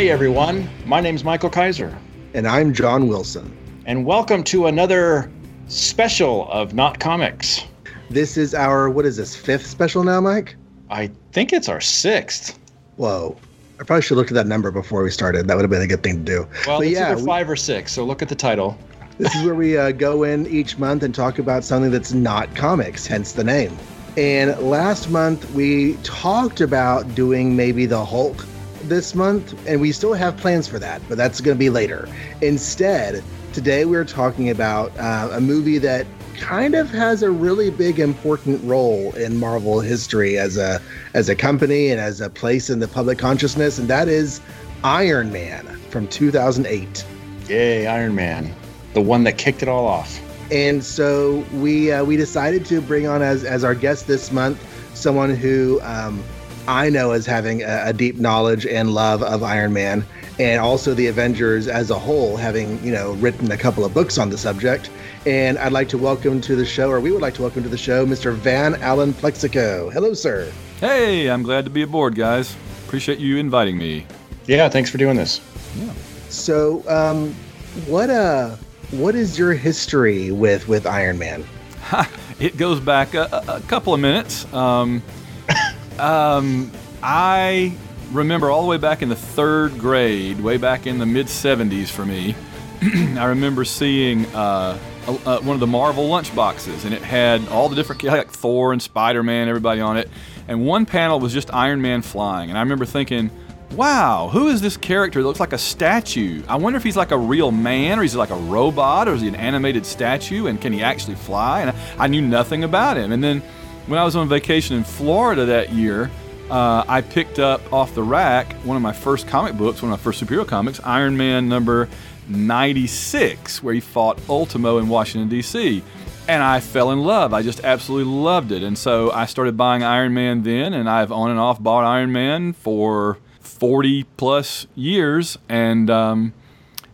Hey everyone, my name's Michael Kaiser. And I'm John Wilson. And welcome to another special of Not Comics. This is our, what is this, fifth special now, Mike? I think it's our sixth. Whoa. I probably should have looked at that number before we started. That would have been a good thing to do. Well, but it's yeah, either five we, or six, so look at the title. This is where we uh, go in each month and talk about something that's not comics, hence the name. And last month we talked about doing maybe the Hulk this month, and we still have plans for that, but that's going to be later. Instead, today we're talking about uh, a movie that kind of has a really big important role in Marvel history as a as a company and as a place in the public consciousness, and that is Iron Man from 2008. Yay, Iron Man, the one that kicked it all off. And so we uh, we decided to bring on as as our guest this month someone who um, I know as having a, a, deep knowledge and love of Iron Man, and also the Avengers as a whole, having you know written a couple of books on the subject. And I'd like to welcome to the show, or we would like to welcome to the show, Mr. Van Allen Plexico. Hello, sir. Hey, I'm glad to be aboard, guys. Appreciate you inviting me. Yeah, thanks for doing this. Yeah. So, um, what uh, what is your history with with Iron Man? it goes back a, a couple of minutes. Um, um, I remember all the way back in the third grade, way back in the mid 70s for me. I remember seeing uh, uh, one of the Marvel lunch boxes, and it had all the different like Thor and Spider Man, everybody on it. And one panel was just Iron Man flying, and I remember thinking, "Wow, who is this character that looks like a statue? I wonder if he's like a real man, or he's like a robot, or is he an animated statue? And can he actually fly?" And I, I knew nothing about him. And then when I was on vacation in Florida that year, uh, I picked up off the rack one of my first comic books, one of my first superhero comics, Iron Man number 96, where he fought Ultimo in Washington, D.C. And I fell in love. I just absolutely loved it. And so I started buying Iron Man then, and I've on and off bought Iron Man for 40 plus years. And, um,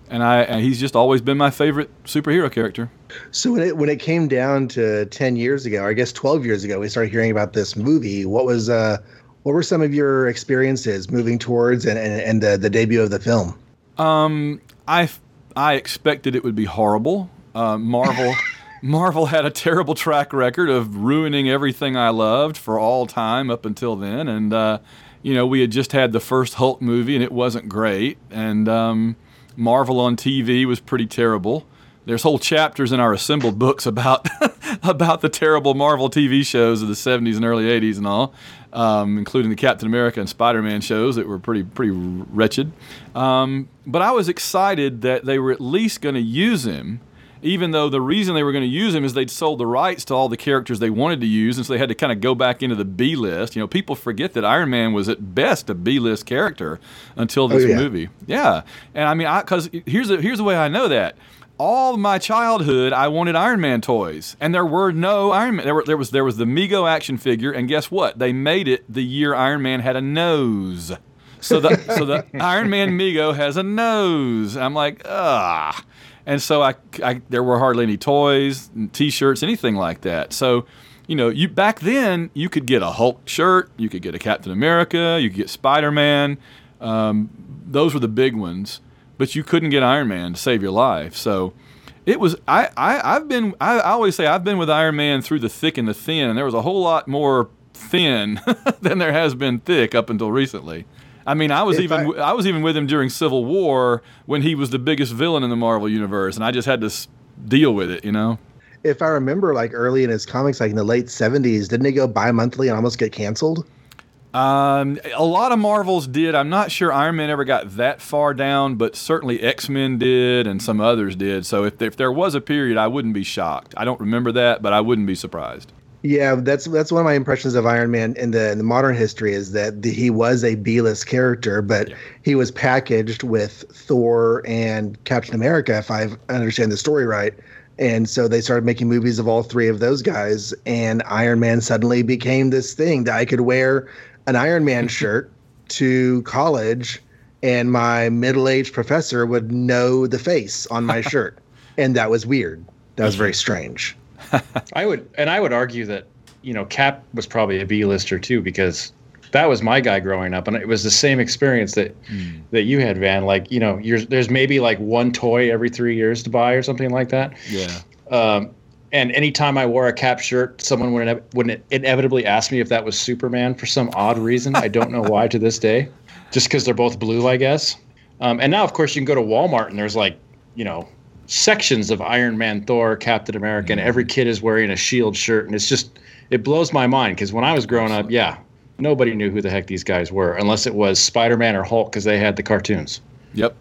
and, I, and he's just always been my favorite superhero character. So when it when it came down to ten years ago, or I guess twelve years ago, we started hearing about this movie. What was uh, what were some of your experiences moving towards and, and, and the, the debut of the film? Um, I I expected it would be horrible. Uh, Marvel Marvel had a terrible track record of ruining everything I loved for all time up until then, and uh, you know we had just had the first Hulk movie and it wasn't great, and um, Marvel on TV was pretty terrible there's whole chapters in our assembled books about about the terrible Marvel TV shows of the 70s and early 80s and all, um, including the Captain America and Spider-Man shows that were pretty pretty wretched. Um, but I was excited that they were at least going to use him. Even though the reason they were going to use him is they'd sold the rights to all the characters they wanted to use, and so they had to kind of go back into the B list. You know, people forget that Iron Man was at best a B list character until this oh, yeah. movie. Yeah, and I mean, because here's the, here's the way I know that all my childhood, I wanted Iron Man toys, and there were no Iron Man. There, were, there was there was the Mego action figure, and guess what? They made it the year Iron Man had a nose. So the so the Iron Man Mego has a nose. I'm like, ah, and so I, I there were hardly any toys, T-shirts, anything like that. So. You know, you back then you could get a Hulk shirt, you could get a Captain America, you could get Spider Man. Um, those were the big ones but you couldn't get Iron Man to save your life. So it was I, I have been I, I, always say I've been with Iron Man through the thick and the thin, and there was a whole lot more thin than there has been thick up until recently. I mean, I was if even I, I, was even with him during Civil War when he was the biggest villain in the Marvel universe, and I just had to s- deal with it, you know. If I remember, like early in his comics, like in the late '70s, didn't he go bi-monthly and almost get canceled? Um, a lot of Marvels did. I'm not sure Iron Man ever got that far down, but certainly X Men did, and some others did. So if if there was a period, I wouldn't be shocked. I don't remember that, but I wouldn't be surprised. Yeah, that's that's one of my impressions of Iron Man in the in the modern history is that the, he was a B-list character, but yeah. he was packaged with Thor and Captain America, if I understand the story right. And so they started making movies of all three of those guys, and Iron Man suddenly became this thing that I could wear an Iron Man shirt to college, and my middle aged professor would know the face on my shirt. And that was weird. That was very strange. I would, and I would argue that, you know, Cap was probably a B lister too, because that was my guy growing up, and it was the same experience that that you had, Van. Like you know, you're, there's maybe like one toy every three years to buy or something like that. Yeah. Um, and anytime I wore a cap shirt, someone would, would inevitably ask me if that was Superman for some odd reason. I don't know why to this day, just because they're both blue, I guess. Um, and now, of course, you can go to Walmart and there's like, you know, sections of Iron Man, Thor, Captain America, and every kid is wearing a Shield shirt, and it's just it blows my mind because when I was growing up, yeah, nobody knew who the heck these guys were unless it was Spider Man or Hulk because they had the cartoons. Yep.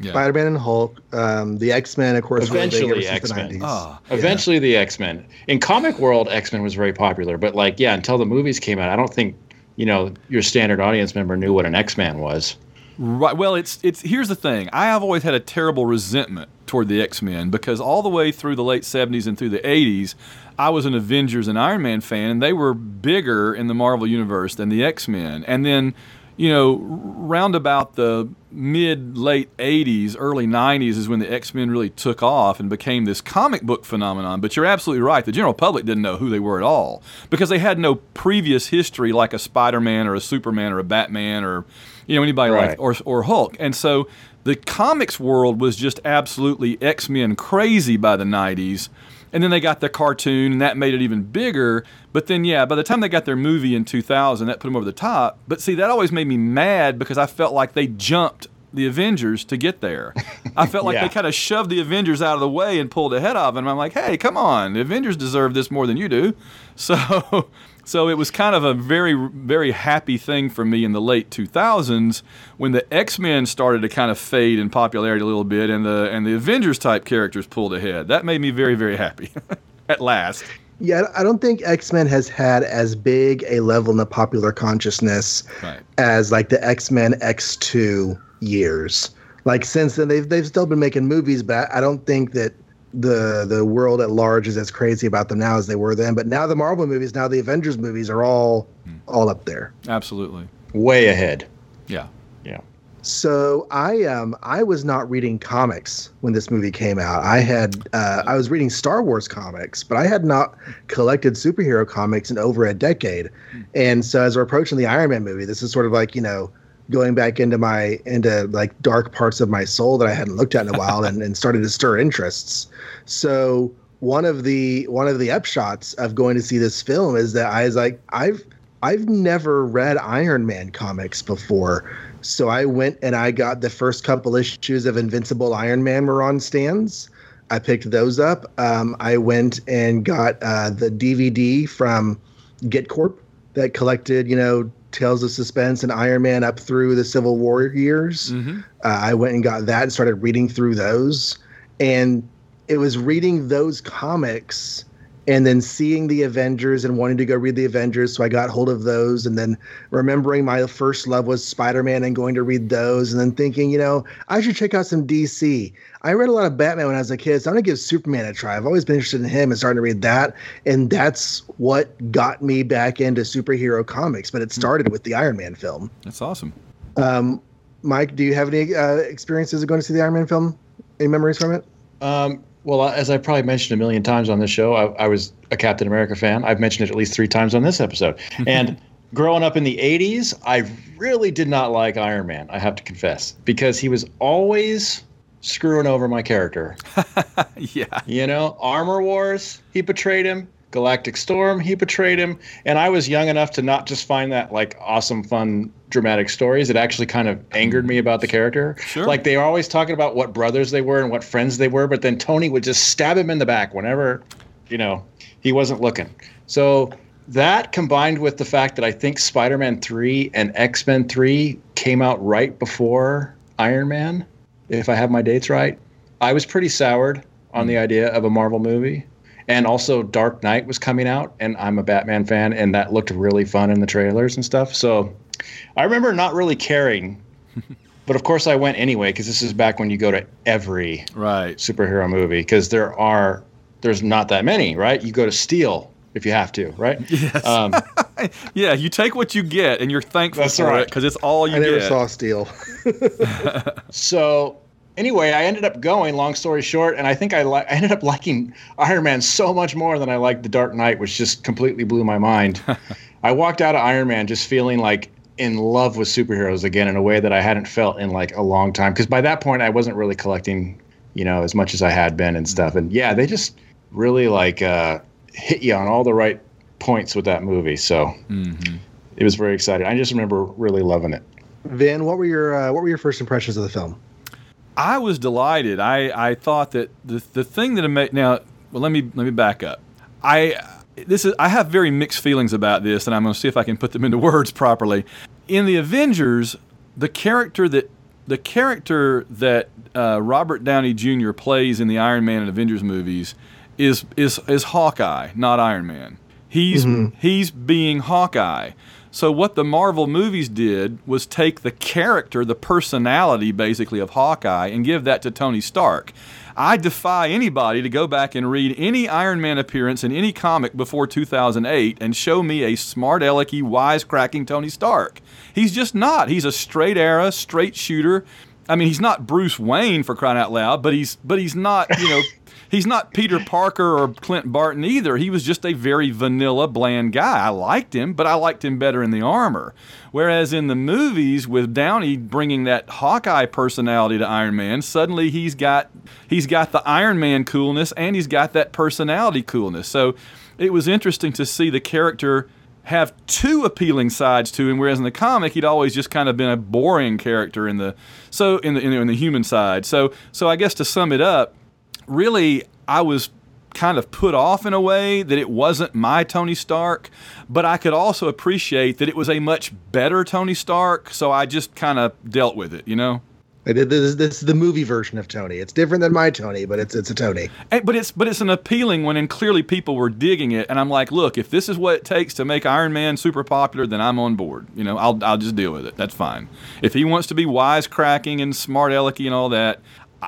Yeah. Spider-Man and Hulk, um, the X-Men, of course, Eventually ever the X-Men. 90s. Ah. Eventually, the X Men. In comic world, X Men was very popular, but like, yeah, until the movies came out, I don't think you know your standard audience member knew what an X Man was. Right. Well, it's it's here's the thing. I have always had a terrible resentment toward the X Men because all the way through the late '70s and through the '80s, I was an Avengers and Iron Man fan, and they were bigger in the Marvel universe than the X Men. And then, you know, round about the mid late '80s, early '90s is when the X Men really took off and became this comic book phenomenon. But you're absolutely right. The general public didn't know who they were at all because they had no previous history like a Spider Man or a Superman or a Batman or you know anybody like Right. or or Hulk. And so the comics world was just absolutely X Men crazy by the '90s. And then they got the cartoon, and that made it even bigger. But then, yeah, by the time they got their movie in 2000, that put them over the top. But see, that always made me mad because I felt like they jumped the Avengers to get there. I felt like Yeah. they kind of shoved the Avengers out of the way and pulled ahead of them. I'm like, hey, come on, the Avengers deserve this more than you do. So, so it was kind of a very, very happy thing for me in the late 2000s when the X Men started to kind of fade in popularity a little bit, and the and the Avengers type characters pulled ahead. That made me very, very happy. At last. Yeah, I don't think X Men has had as big a level in the popular consciousness Right. as like the X Men X two years. Like since then, they've they've still been making movies, but I don't think that the the world at large is as crazy about them now as they were then. But now the Marvel movies, now the Avengers movies are all all up there. Absolutely. Way ahead. Yeah. Yeah. So I um I was not reading comics when this movie came out. I had uh, I was reading Star Wars comics, but I had not collected superhero comics in over a decade. And so as we're approaching the Iron Man movie, this is sort of like you know going back into my into like dark parts of my soul that I hadn't looked at in a while and, and started to stir interests. So one of the one of the upshots of going to see this film is that I was like I've I've never read Iron Man comics before. So I went and I got the first couple issues of Invincible Iron Man were on stands. I picked those up. Um, I went and got uh, the DVD from GIT Corp that collected, you know, Tales of Suspense and Iron Man up through the Civil War years. Mm-hmm. Uh, I went and got that and started reading through those. And it was reading those comics and then seeing the Avengers and wanting to go read the Avengers. So I got hold of those and then remembering my first love was Spider Man and going to read those and then thinking, you know, I should check out some DC. I read a lot of Batman when I was a kid, so I'm going to give Superman a try. I've always been interested in him and starting to read that. And that's what got me back into superhero comics. But it started with the Iron Man film. That's awesome. Um, Mike, do you have any uh, experiences of going to see the Iron Man film? Any memories from it? Um, well, as I probably mentioned a million times on this show, I, I was a Captain America fan. I've mentioned it at least three times on this episode. And growing up in the 80s, I really did not like Iron Man, I have to confess, because he was always screwing over my character. yeah. You know, Armor Wars, he betrayed him. Galactic Storm, he betrayed him. And I was young enough to not just find that like awesome, fun, dramatic stories. It actually kind of angered me about the character. Sure. Like they were always talking about what brothers they were and what friends they were, but then Tony would just stab him in the back whenever, you know, he wasn't looking. So that combined with the fact that I think Spider Man 3 and X Men 3 came out right before Iron Man, if I have my dates right, I was pretty soured on the hmm. idea of a Marvel movie. And also, Dark Knight was coming out, and I'm a Batman fan, and that looked really fun in the trailers and stuff. So I remember not really caring, but of course I went anyway because this is back when you go to every Right. superhero movie because there are there's not that many, right? You go to Steel if you have to, right? Yes. Um, yeah, you take what you get and you're thankful That's for right. it because it's all you I never get. saw Steel. So anyway, I ended up going. Long story short, and I think I li- I ended up liking Iron Man so much more than I liked The Dark Knight, which just completely blew my mind. I walked out of Iron Man just feeling like in love with superheroes again in a way that I hadn't felt in like a long time. Because by that point, I wasn't really collecting, you know, as much as I had been and stuff. And yeah, they just really like uh, hit you on all the right points with that movie. So Mm-hmm. it was very exciting. I just remember really loving it. Van, what were your uh, what were your first impressions of the film? I was delighted. I, I thought that the the thing that made now well let me let me back up. I this is I have very mixed feelings about this, and I'm going to see if I can put them into words properly. In the Avengers, the character that the character that uh, Robert Downey Jr. plays in the Iron Man and Avengers movies is is is Hawkeye, not Iron Man. He's he's being Hawkeye. So what the Marvel movies did was take the character, the personality basically of Hawkeye and give that to Tony Stark. I defy anybody to go back and read any Iron Man appearance in any comic before 2008 and show me a smart alecky, wisecracking Tony Stark. He's just not. He's a straight arrow, straight shooter. I mean, he's not Bruce Wayne for crying out loud, but he's but he's not, you know, he's not Peter Parker or Clint Barton either. He was just a very vanilla, bland guy. I liked him, but I liked him better in the armor. Whereas in the movies, with Downey bringing that Hawkeye personality to Iron Man, suddenly he's got he's got the Iron Man coolness and he's got that personality coolness. So it was interesting to see the character have two appealing sides to him, whereas in the comic he'd always just kind of been a boring character in the so in the in the, in the human side. So so I guess to sum it up, really I was kind of put off in a way that it wasn't my Tony Stark, but I could also appreciate that it was a much better Tony Stark, so I just kind of dealt with it, you know. This, this, this is the movie version of Tony. It's different than my Tony, but it's it's a Tony. And, but it's but it's an appealing one, and clearly people were digging it. And I'm like, look, if this is what it takes to make Iron Man super popular, then I'm on board. You know, I'll I'll just deal with it. That's fine. If he wants to be wisecracking and smart alecky and all that,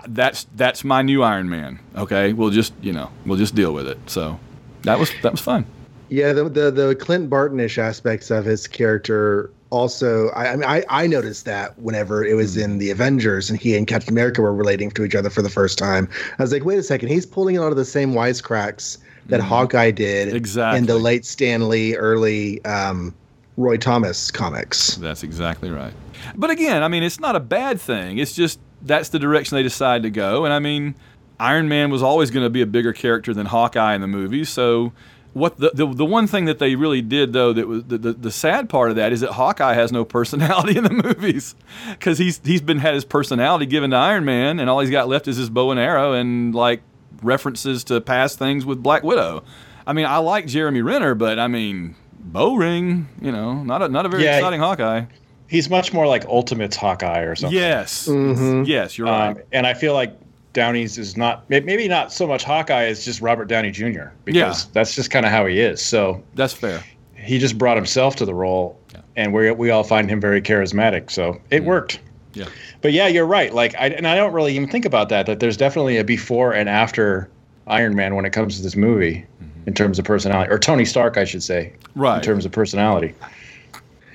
that's that's my new Iron Man. Okay, we'll just you know we'll just deal with it. So that was that was fun. Yeah, the the, the Clint Bartonish aspects of his character also. I, I mean, I, I noticed that whenever it was in the Avengers and he and Captain America were relating to each other for the first time, I was like, wait a second, he's pulling a lot of the same wisecracks that Hawkeye did exactly in the late Stan Lee, early um, Roy Thomas comics. That's exactly right. But again, I mean, it's not a bad thing. It's just that's the direction they decide to go. And I mean, Iron Man was always going to be a bigger character than Hawkeye in the movies. So, what the, the the one thing that they really did though that was the, the, the sad part of that is that Hawkeye has no personality in the movies because he's he's been had his personality given to Iron Man and all he's got left is his bow and arrow and like references to past things with Black Widow. I mean, I like Jeremy Renner, but I mean, bow ring, you know, not a not a very Yeah. exciting Hawkeye. He's much more like Ultimate's Hawkeye or something. Yes. Mhm. Yes, you're right. Um, and I feel like Downey's is not maybe not so much Hawkeye as just Robert Downey Jr. because Yeah. that's just kind of how he is. So That's fair. he just brought himself to the role, and we we all find him very charismatic. So it worked. Yeah. But yeah, you're right. Like, I, and I don't really even think about that. That there's definitely a before and after Iron Man when it comes to this movie, in terms of personality, or Tony Stark, I should say, right, in terms of personality.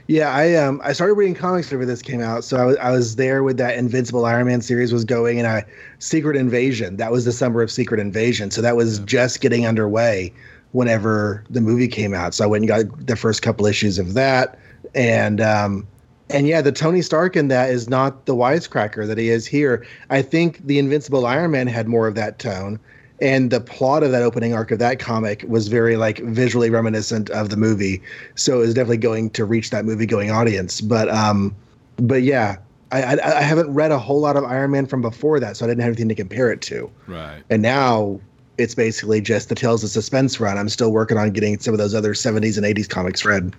Yeah, I um I started reading comics whenever this came out, so I was I was there with that Invincible Iron Man series was going, and I Secret Invasion that was the summer of Secret Invasion, so that was just getting underway whenever the movie came out. So I went and got the first couple issues of that, and um and yeah, the Tony Stark in that is not the wisecracker that he is here. I think the Invincible Iron Man had more of that tone. And the plot of that opening arc of that comic was very like visually reminiscent of the movie, so it was definitely going to reach that movie going audience. But um, but yeah, I, I I haven't read a whole lot of Iron Man from before that, so I didn't have anything to compare it to. Right. And now it's basically just the Tales of Suspense run. I'm still working on getting some of those other 70s and 80s comics read.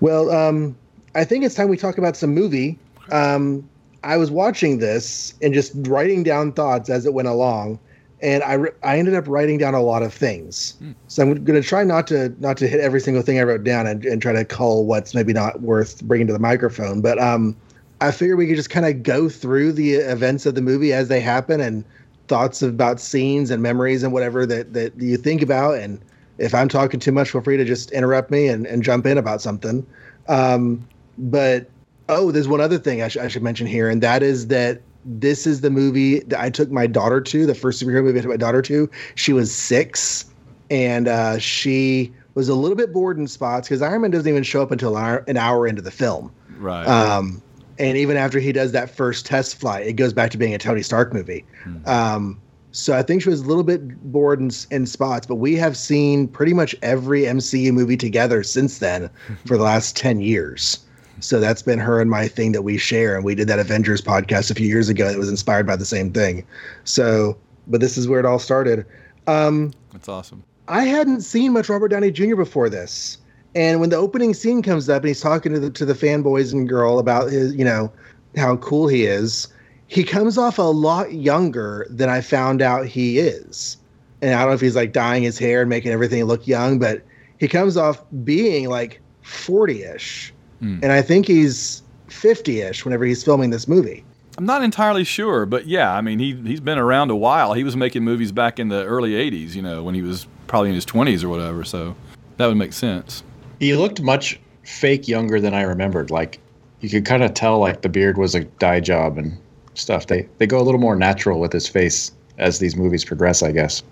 Well, um, I think it's time we talk about some movie. Um, I was watching this and just writing down thoughts as it went along, and I, re- I ended up writing down a lot of things. So I'm going to try not to not to hit every single thing I wrote down and, and try to cull what's maybe not worth bringing to the microphone. But um, I figure we could just kind of go through the events of the movie as they happen and thoughts about scenes and memories and whatever that that you think about. And if I'm talking too much, feel free to just interrupt me and, and jump in about something. Um, but oh, there's one other thing I, sh- I should mention here, and that is that this is the movie that I took my daughter to, the first superhero movie I took my daughter to. She was six, and uh, she was a little bit bored in spots because Iron Man doesn't even show up until an hour, an hour into the film. Right. Um, and even after he does that first test flight, it goes back to being a Tony Stark movie. Hmm. Um, so I think she was a little bit bored in, in spots, but we have seen pretty much every MCU movie together since then for the last 10 years. So that's been her and my thing that we share. And we did that Avengers podcast a few years ago that was inspired by the same thing. So, but this is where it all started. Um, That's awesome. I hadn't seen much Robert Downey Jr. before this. And when the opening scene comes up and he's talking to the to the fanboys and girl about his, you know, how cool he is, he comes off a lot younger than I found out he is. And I don't know if he's like dyeing his hair and making everything look young, but he comes off being like 40-ish. Hmm. And I think he's 50-ish whenever he's filming this movie. I'm not entirely sure, but yeah, I mean, he he's been around a while. He was making movies back in the early '80s, you know, when he was probably in his 20s or whatever. So that would make sense. He looked much fake younger than I remembered. Like you could kind of tell like the beard was a dye job and stuff. They they go a little more natural with his face as these movies progress, I guess.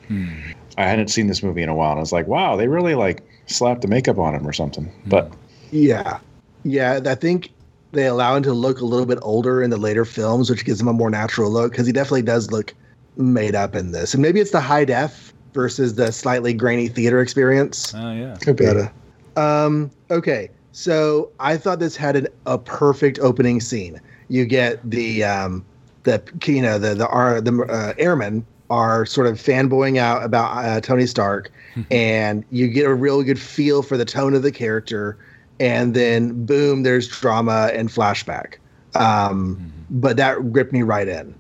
I hadn't seen this movie in a while and I was like, wow, they really like slapped the makeup on him or something. But Yeah. Yeah, I think they allow him to look a little bit older in the later films, which gives him a more natural look because he definitely does look made up in this. And maybe it's the high def versus the slightly grainy theater experience. Oh yeah. could be. But, um, okay, so I thought this had an, a perfect opening scene. You get the um, the you know the the the uh, airmen are sort of fanboying out about uh, Tony Stark, and you get a real good feel for the tone of the character, and then boom, there's drama and flashback. Um, But that gripped me right in.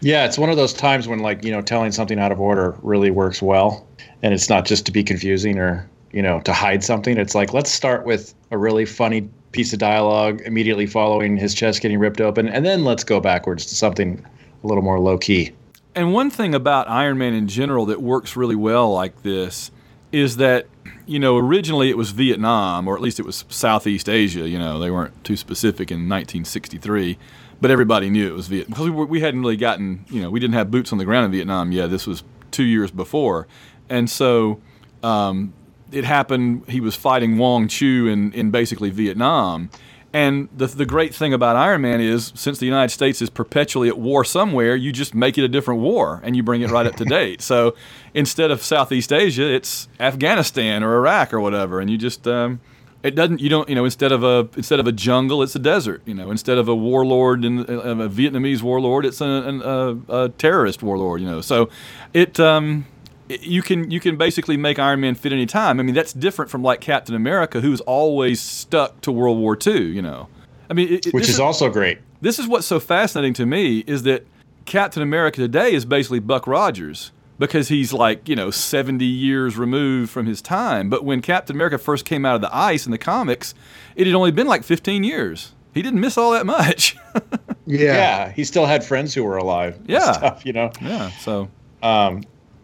Yeah, it's one of those times when like, you know, telling something out of order really works well. And it's not just to be confusing or, you know, to hide something. It's like, let's start with a really funny piece of dialogue immediately following his chest getting ripped open. And then let's go backwards to something a little more low key. And one thing about Iron Man in general that works really well like this is that, you know, originally it was Vietnam, or at least it was Southeast Asia. You know, they weren't too specific in 1963, but everybody knew it was Vietnam because we, we hadn't really gotten, you know, we didn't have boots on the ground in Vietnam yet. This was two years before. And so um, it happened, he was fighting Wong Chu in, in basically Vietnam. And the, the great thing about Iron Man is, since the United States is perpetually at war somewhere, you just make it a different war and you bring it right up to date. So instead of Southeast Asia, it's Afghanistan or Iraq or whatever, and you just um, it doesn't you don't you know instead of a instead of a jungle, it's a desert. You know, instead of a warlord and a Vietnamese warlord, it's a, a, a terrorist warlord. You know, so it. Um, you can you can basically make Iron Man fit any time. I mean, that's different from like Captain America, who's always stuck to World War II. You know, I mean, it, it- Which this is also great. this is what's so fascinating to me is that Captain America today is basically Buck Rogers because he's like, you know, 70 years removed from his time. But when Captain America first came out of the ice in the comics, it had only been like 15 years. He didn't miss all that much. Yeah. Yeah. he still had friends who were alive. and Yeah. Stuff, you know. yeah, so Um,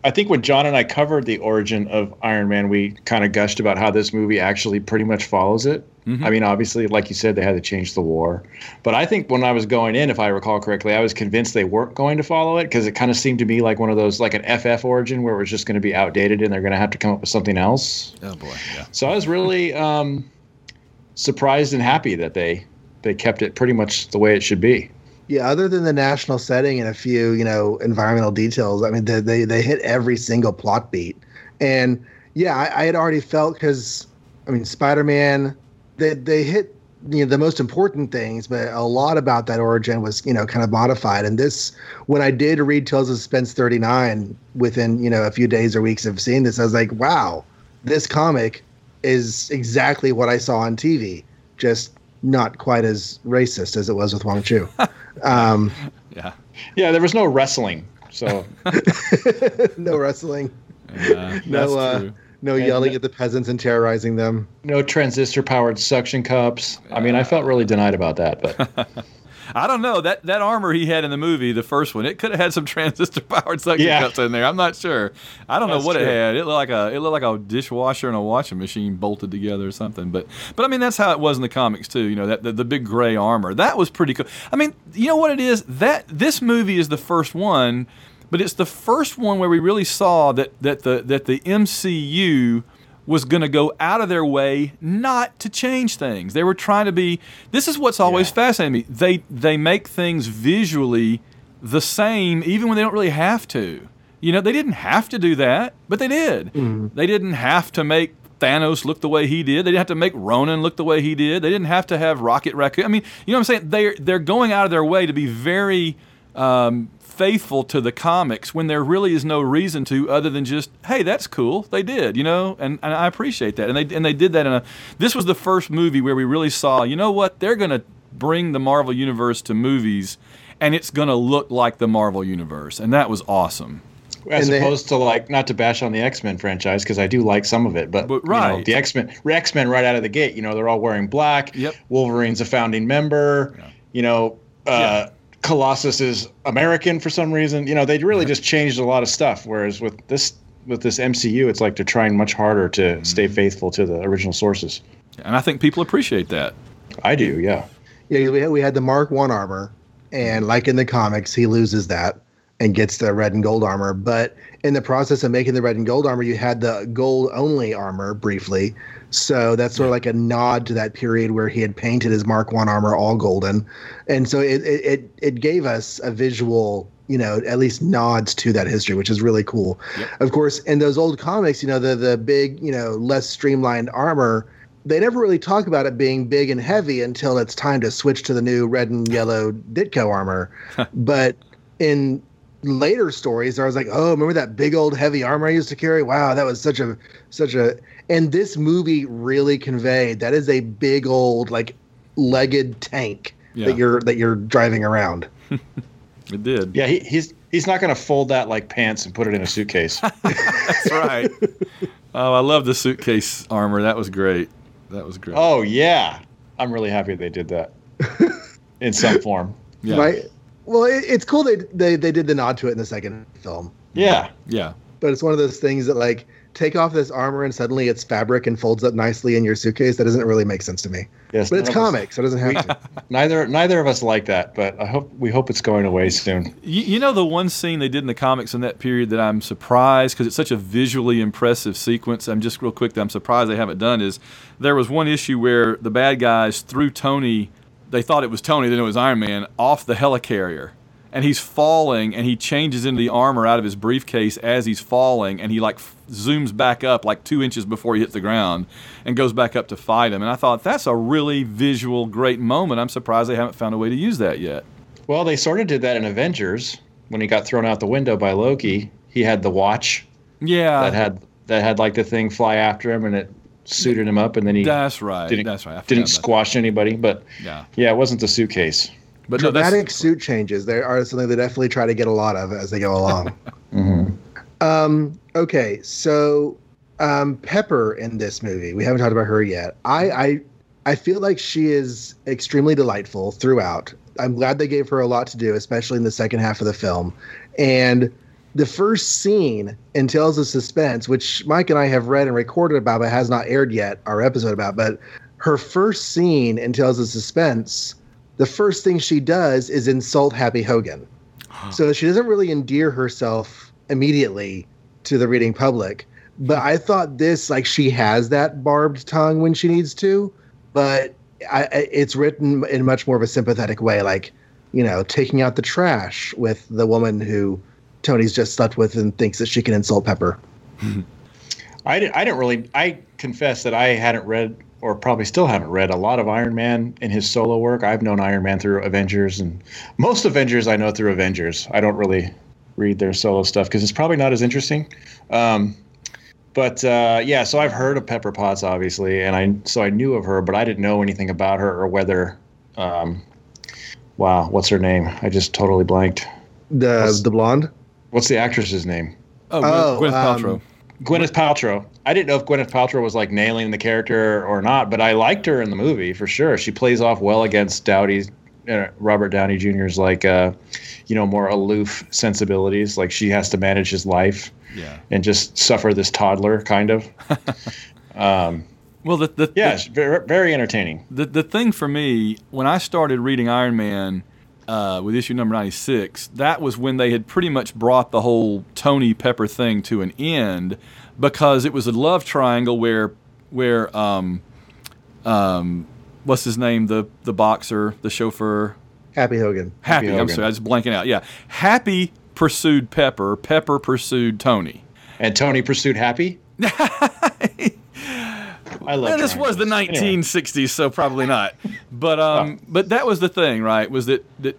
I think when John and I covered the origin of Iron Man, we kind of gushed about how this movie actually pretty much follows it. I mean, obviously, like you said, they had to change the war. But I think when I was going in, if I recall correctly, I was convinced they weren't going to follow it because it kind of seemed to me like one of those, like an FF origin where it was just going to be outdated and they're going to have to come up with something else. oh boy, yeah. So I was really um, surprised and happy that they they kept it pretty much the way it should be. Yeah, other than the national setting and a few, you know, environmental details, I mean, they they, they hit every single plot beat. And yeah, I, I had already felt because, I mean, Spider Man, they they hit you know the most important things, but a lot about that origin was you know kind of modified. And this, when I did read Tales of Suspense thirty nine within you know a few days or weeks of seeing this, I was like, wow, this comic is exactly what I saw on TV, just not quite as racist as it was with Wong Chu. Um, Yeah. Yeah, there was no wrestling. So no wrestling, Yeah, no uh, no And yelling the- at the peasants and terrorizing them. no transistor powered suction cups. I mean, I felt really denied about that, but I don't know that that armor he had in the movie, the first one, it could have had some transistor powered suction Yeah. cups in there. I'm not sure. I don't know That's what it had. It looked like a it looked like a dishwasher and a washing machine bolted together or something. But but I mean that's how it was in the comics too. You know that the, the big gray armor that was pretty cool. I mean you know what it is that this movie is the first one, but it's the first one where we really saw that that the that the MCU was going to go out of their way not to change things. They were trying to be. This is what's always Yeah. fascinated me. They they make things visually the same, even when they don't really have to. You know, they didn't have to do that, but they did. They didn't have to make Thanos look the way he did. They didn't have to make Ronan look the way he did. They didn't have to have Rocket Raccoon. I mean, you know what I'm saying? They're they're going out of their way to be very um, faithful to the comics when there really is no reason to, other than just, hey, that's cool. They did, you know, and, and I appreciate that. And they and they did that in a. This was the first movie where we really saw, you know what? They're gonna bring the Marvel universe to movies, and it's gonna look like the Marvel universe, and that was awesome. As And they- opposed to like not to bash on the X Men franchise because I do like some of it, but, But, you know, right. the X Men X Men right out of the gate, you know, they're all wearing black. Yep. Wolverine's a founding member. Yeah. You know, uh, Yeah. Colossus is American for some reason. You know, they really just changed a lot of stuff. Whereas with this with this MCU, it's like they're trying much harder to Mm-hmm. stay faithful to the original sources. And I think people appreciate that. I do, yeah. Yeah, we had, we had the Mark One armor, and like in the comics, he loses that and gets the red and gold armor. But in the process of making the red and gold armor, you had the gold only armor briefly. So that's sort of like a nod to that period where he had painted his Mark One armor all golden, and so it, it it gave us a visual, you know, at least nods to that history, which is really cool. Of course, in those old comics, you know, the the big, you know, less streamlined armor they never really talk about it being big and heavy until it's time to switch to the new red and yellow Ditko armor. but in later stories, I was like, oh, remember that big old heavy armor I used to carry? Wow, that was such a such a. And this movie really conveyed that is a big old like legged tank Yeah. that you're that you're driving around. It did. Yeah, he, he's he's not going to fold that like pants and put it in a suitcase. That's right. oh, I love the suitcase armor. That was great. That was great. oh yeah, I'm really happy they did that in some form. yeah. Right. Well, it, it's cool they, they they did the nod to it in the second film. Yeah, Yeah. but it's one of those things that like take off this armor and suddenly it's fabric and folds up nicely in your suitcase. That doesn't really make sense to me. yes. But it's none of us- comics, so it doesn't have to. Neither neither of us like that, but I hope we hope it's going away soon. You, you know the one scene they did in the comics in that period that I'm surprised because it's such a visually impressive sequence. I'm just real quick that I'm surprised they haven't done is there was one issue where the bad guys threw Tony. They thought it was Tony, then it was Iron Man off the helicarrier, and he's falling, and he changes into the armor out of his briefcase as he's falling, and he like f- zooms back up like two inches before he hits the ground, and goes back up to fight him. And I thought that's a really visual, great moment. I'm surprised they haven't found a way to use that yet. Well, they sort of did that in Avengers when he got thrown out the window by Loki. He had the watch Yeah, that had that had like the thing fly after him, and it suited him up, and then he That's right. didn't that's right. I forgot didn't about squash anybody. But. Yeah, yeah, it wasn't the suitcase. but no, Dramatic suit changes. They are something they definitely try to get a lot of as they go along. Um, okay, so um, Pepper in this movie, we haven't talked about her yet. I, I I feel like she is extremely delightful throughout. I'm glad they gave her a lot to do, especially in the second half of the film. And the first scene in Tales of Suspense, which Mike and I have read and recorded about, but has not aired yet, our episode about, but her first scene in Tales of Suspense, the first thing she does is insult Happy Hogan. So she doesn't really endear herself immediately to the reading public. But I thought this, like, she has that barbed tongue when she needs to, but I, I- it's written in much more of a sympathetic way, like, you know, taking out the trash with the woman who Tony's just slept with and thinks that she can insult Pepper. I didn't, I didn't really. I confess that I hadn't read, or probably still haven't read, a lot of Iron Man in his solo work. I've known Iron Man through Avengers, and most Avengers I know through Avengers. I don't really read their solo stuff because it's probably not as interesting. Um, but uh, yeah, so I've heard of Pepper Potts, obviously, and I so I knew of her, but I didn't know anything about her or whether. Um, wow, what's her name? I just totally blanked. The What's- the blonde. What's the actress's name? oh, Oh, Gwyneth um, Paltrow. Gwyneth Paltrow. I didn't know if Gwyneth Paltrow was like nailing the character or not, but I liked her in the movie for sure. She plays off well against Dowdy's uh, Robert Downey Jr.'s like uh, you know more aloof sensibilities. Like she has to manage his life Yeah. and just suffer this toddler kind of. um, Well, the the, yeah, it's very, very entertaining. the the thing for me when I started reading Iron Man, uh, with issue number 96, that was when they had pretty much brought the whole Tony Pepper thing to an end because it was a love triangle where where um, um, what's his name the the boxer the chauffeur Happy Hogan. Happy, Happy I'm sorry, I was blanking out. Yeah, Happy pursued Pepper. Pepper pursued Tony. And Tony pursued Happy. I love. And this was the triangles. Anyway. 1960s, so probably not. But um, but that was the thing, right? Was that that.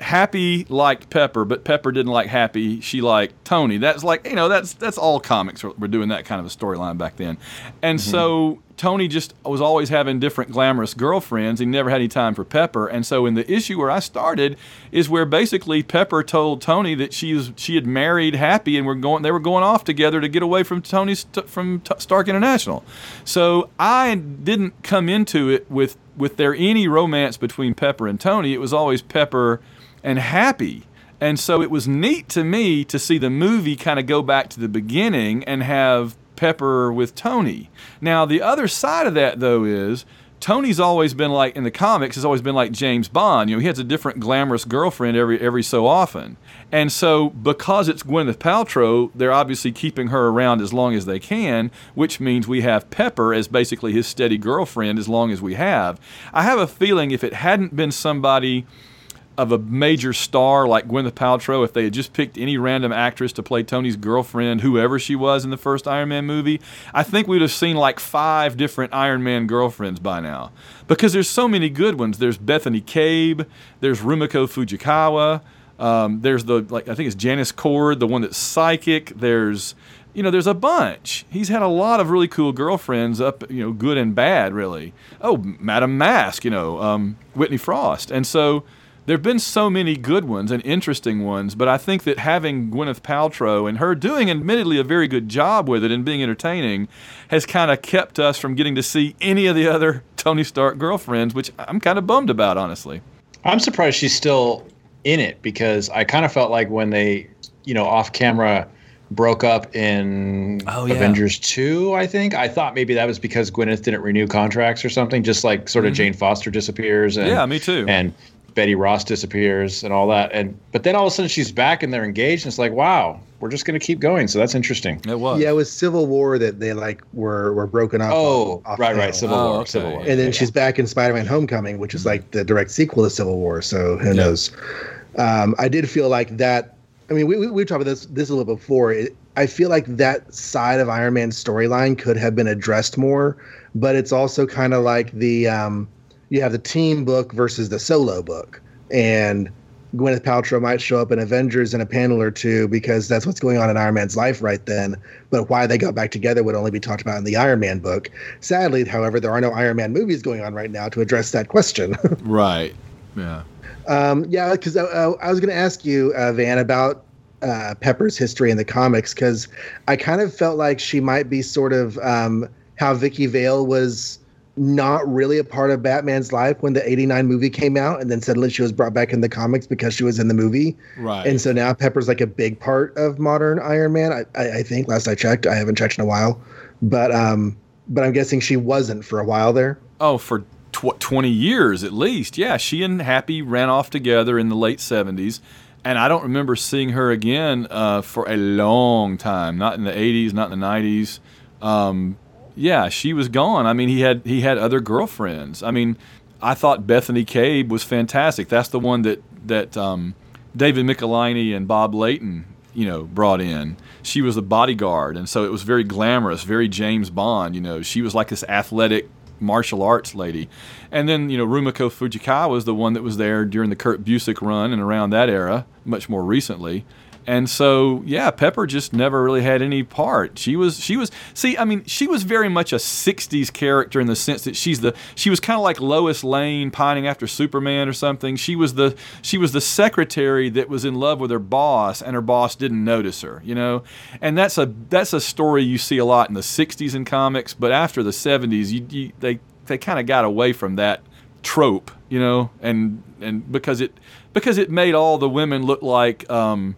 Happy liked Pepper, but Pepper didn't like Happy. She liked Tony. That's like you know that's that's all comics were, were doing that kind of a storyline back then, and mm-hmm. so Tony just was always having different glamorous girlfriends. He never had any time for Pepper, and so in the issue where I started is where basically Pepper told Tony that she was she had married Happy and were going they were going off together to get away from Tony's from Stark International. So I didn't come into it with with there any romance between Pepper and Tony. It was always Pepper and Happy. And so it was neat to me to see the movie kind of go back to the beginning and have Pepper with Tony. Now, the other side of that, though, is Tony's always been like in the comics has always been like James Bond. You know, he has a different glamorous girlfriend every every so often. And so because it's Gwyneth Paltrow, they're obviously keeping her around as long as they can, which means we have Pepper as basically his steady girlfriend as long as we have. I have a feeling if it hadn't been somebody of a major star like Gwyneth Paltrow, if they had just picked any random actress to play Tony's girlfriend, whoever she was in the first Iron Man movie, I think we'd have seen like five different Iron Man girlfriends by now. Because there's so many good ones. There's Bethany Cabe, there's Rumiko Fujikawa, um, there's the like I think it's Janice Cord, the one that's psychic. There's you know, there's a bunch. He's had a lot of really cool girlfriends, up, you know, good and bad, really. Oh, Madame Mask, you know, um, Whitney Frost, and so there have been so many good ones and interesting ones, but I think that having Gwyneth Paltrow and her doing admittedly a very good job with it and being entertaining has kind of kept us from getting to see any of the other Tony Stark girlfriends, which I'm kind of bummed about, honestly. I'm surprised she's still in it because I kind of felt like when they, you know, off camera broke up in Oh, yeah. Avengers 2, I think. I thought maybe that was because Gwyneth didn't renew contracts or something, just like sort of Jane Foster disappears and Mm-hmm. Yeah, me too. And Betty Ross disappears and all that. And but then all of a sudden she's back and they're engaged and it's like, wow, we're just gonna keep going. So that's interesting. It was. Yeah, it was Civil War that they like were were broken up. Oh, off right, right. Civil Oh, War. okay. Civil War. and then Yeah. she's back in Spider-Man: Homecoming, which is like the direct sequel to Civil War. So who knows? Um, I did feel like that. I mean, we we, we talked about this this a little before. It, I feel like that side of Iron Man's storyline could have been addressed more, but it's also kind of like the um, you have the team book versus the solo book, and Gwyneth Paltrow might show up in Avengers in a panel or two because that's what's going on in Iron Man's life right then. But why they got back together would only be talked about in the Iron Man book. Sadly, however, there are no Iron Man movies going on right now to address that question. Right. Yeah. um, yeah, because uh, uh, I was going to ask you, uh, Van, about uh, Pepper's history in the comics because I kind of felt like she might be sort of um, how Vicki Vale was not really a part of Batman's life when the 89 movie came out and then suddenly she was brought back in the comics because she was in the movie Right. and so now Pepper's like a big part of modern Iron Man. I, I, I think last I checked, I haven't checked in a while, but um, but I'm guessing she wasn't for a while there. Oh, for tw- 20 years at least. Yeah, she and Happy ran off together in the late 70s. And I don't remember seeing her again uh, for a long time. Not in the 80s, not in the 90s. Um, yeah, she was gone. I mean, he had he had other girlfriends. I mean, I thought Bethany Cabe was fantastic. That's the one that that um, David Michelinie and Bob Layton, you know, brought in. She was the bodyguard, and so it was very glamorous, very James Bond. You know, she was like this athletic martial arts lady. And then, you know, Rumiko Fujikawa was the one that was there during the Kurt Busiek run and around that era, much more recently. And so, yeah, Pepper just never really had any part. She was, she was. See, I mean, she was very much a '60s character in the sense that she's the, she was kind of like Lois Lane pining after Superman or something. She was the, she was the secretary that was in love with her boss, and her boss didn't notice her. You know, and that's a, that's a story you see a lot in the '60s in comics. But after the '70s, you, you they, they kind of got away from that trope. You know, and and because it, because it made all the women look like. Um,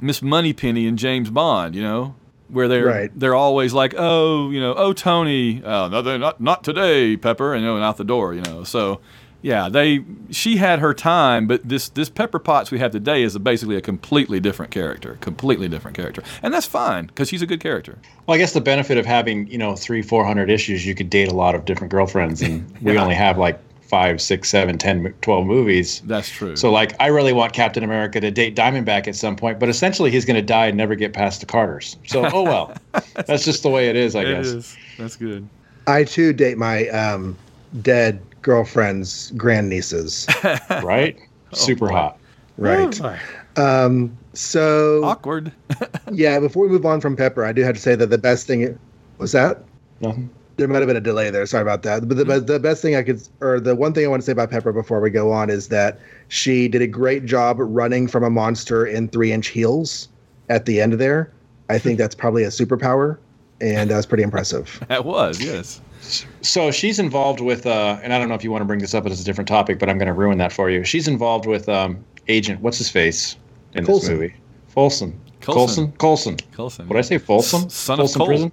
Miss Moneypenny and James Bond, you know, where they're Right. they're always like, oh, you know, oh Tony, oh, no, they're not not today, Pepper, and you know, and out the door, you know. So Yeah, they she had her time, but this this Pepper Potts we have today is a, basically a completely different character, completely different character, and that's fine because she's a good character. Well, I guess the benefit of having you know three, four hundred issues, you could date a lot of different girlfriends, and we only have like five, six, seven, ten, twelve movies. That's true. So, like, I really want Captain America to date Diamondback at some point, but essentially he's going to die and never get past the Carters. So, oh well, that's just the way it is, I it guess. is. That's good. I too date my um, dead girlfriend's grandnieces. Right? Super boy. hot. Right. Um, so Awkward. yeah, before we move on from Pepper, I do have to say that the best thing was that Nothing. There might have been a delay there. Sorry about that. But the, Mm-hmm. the best thing I could, or the one thing I want to say about Pepper before we go on is that she did a great job running from a monster in three inch heels at the end there. I think that's probably a superpower, and that was pretty impressive. that was yes. So she's involved with, uh, and I don't know if you want to bring this up as a different topic, but I'm going to ruin that for you. She's involved with um, Agent, what's his face in Coulson. this movie? Folsom. Coulson. Coulson. Coulson. Coulson. What did I say? Folsom? S- son of Folsom Cole. Prison?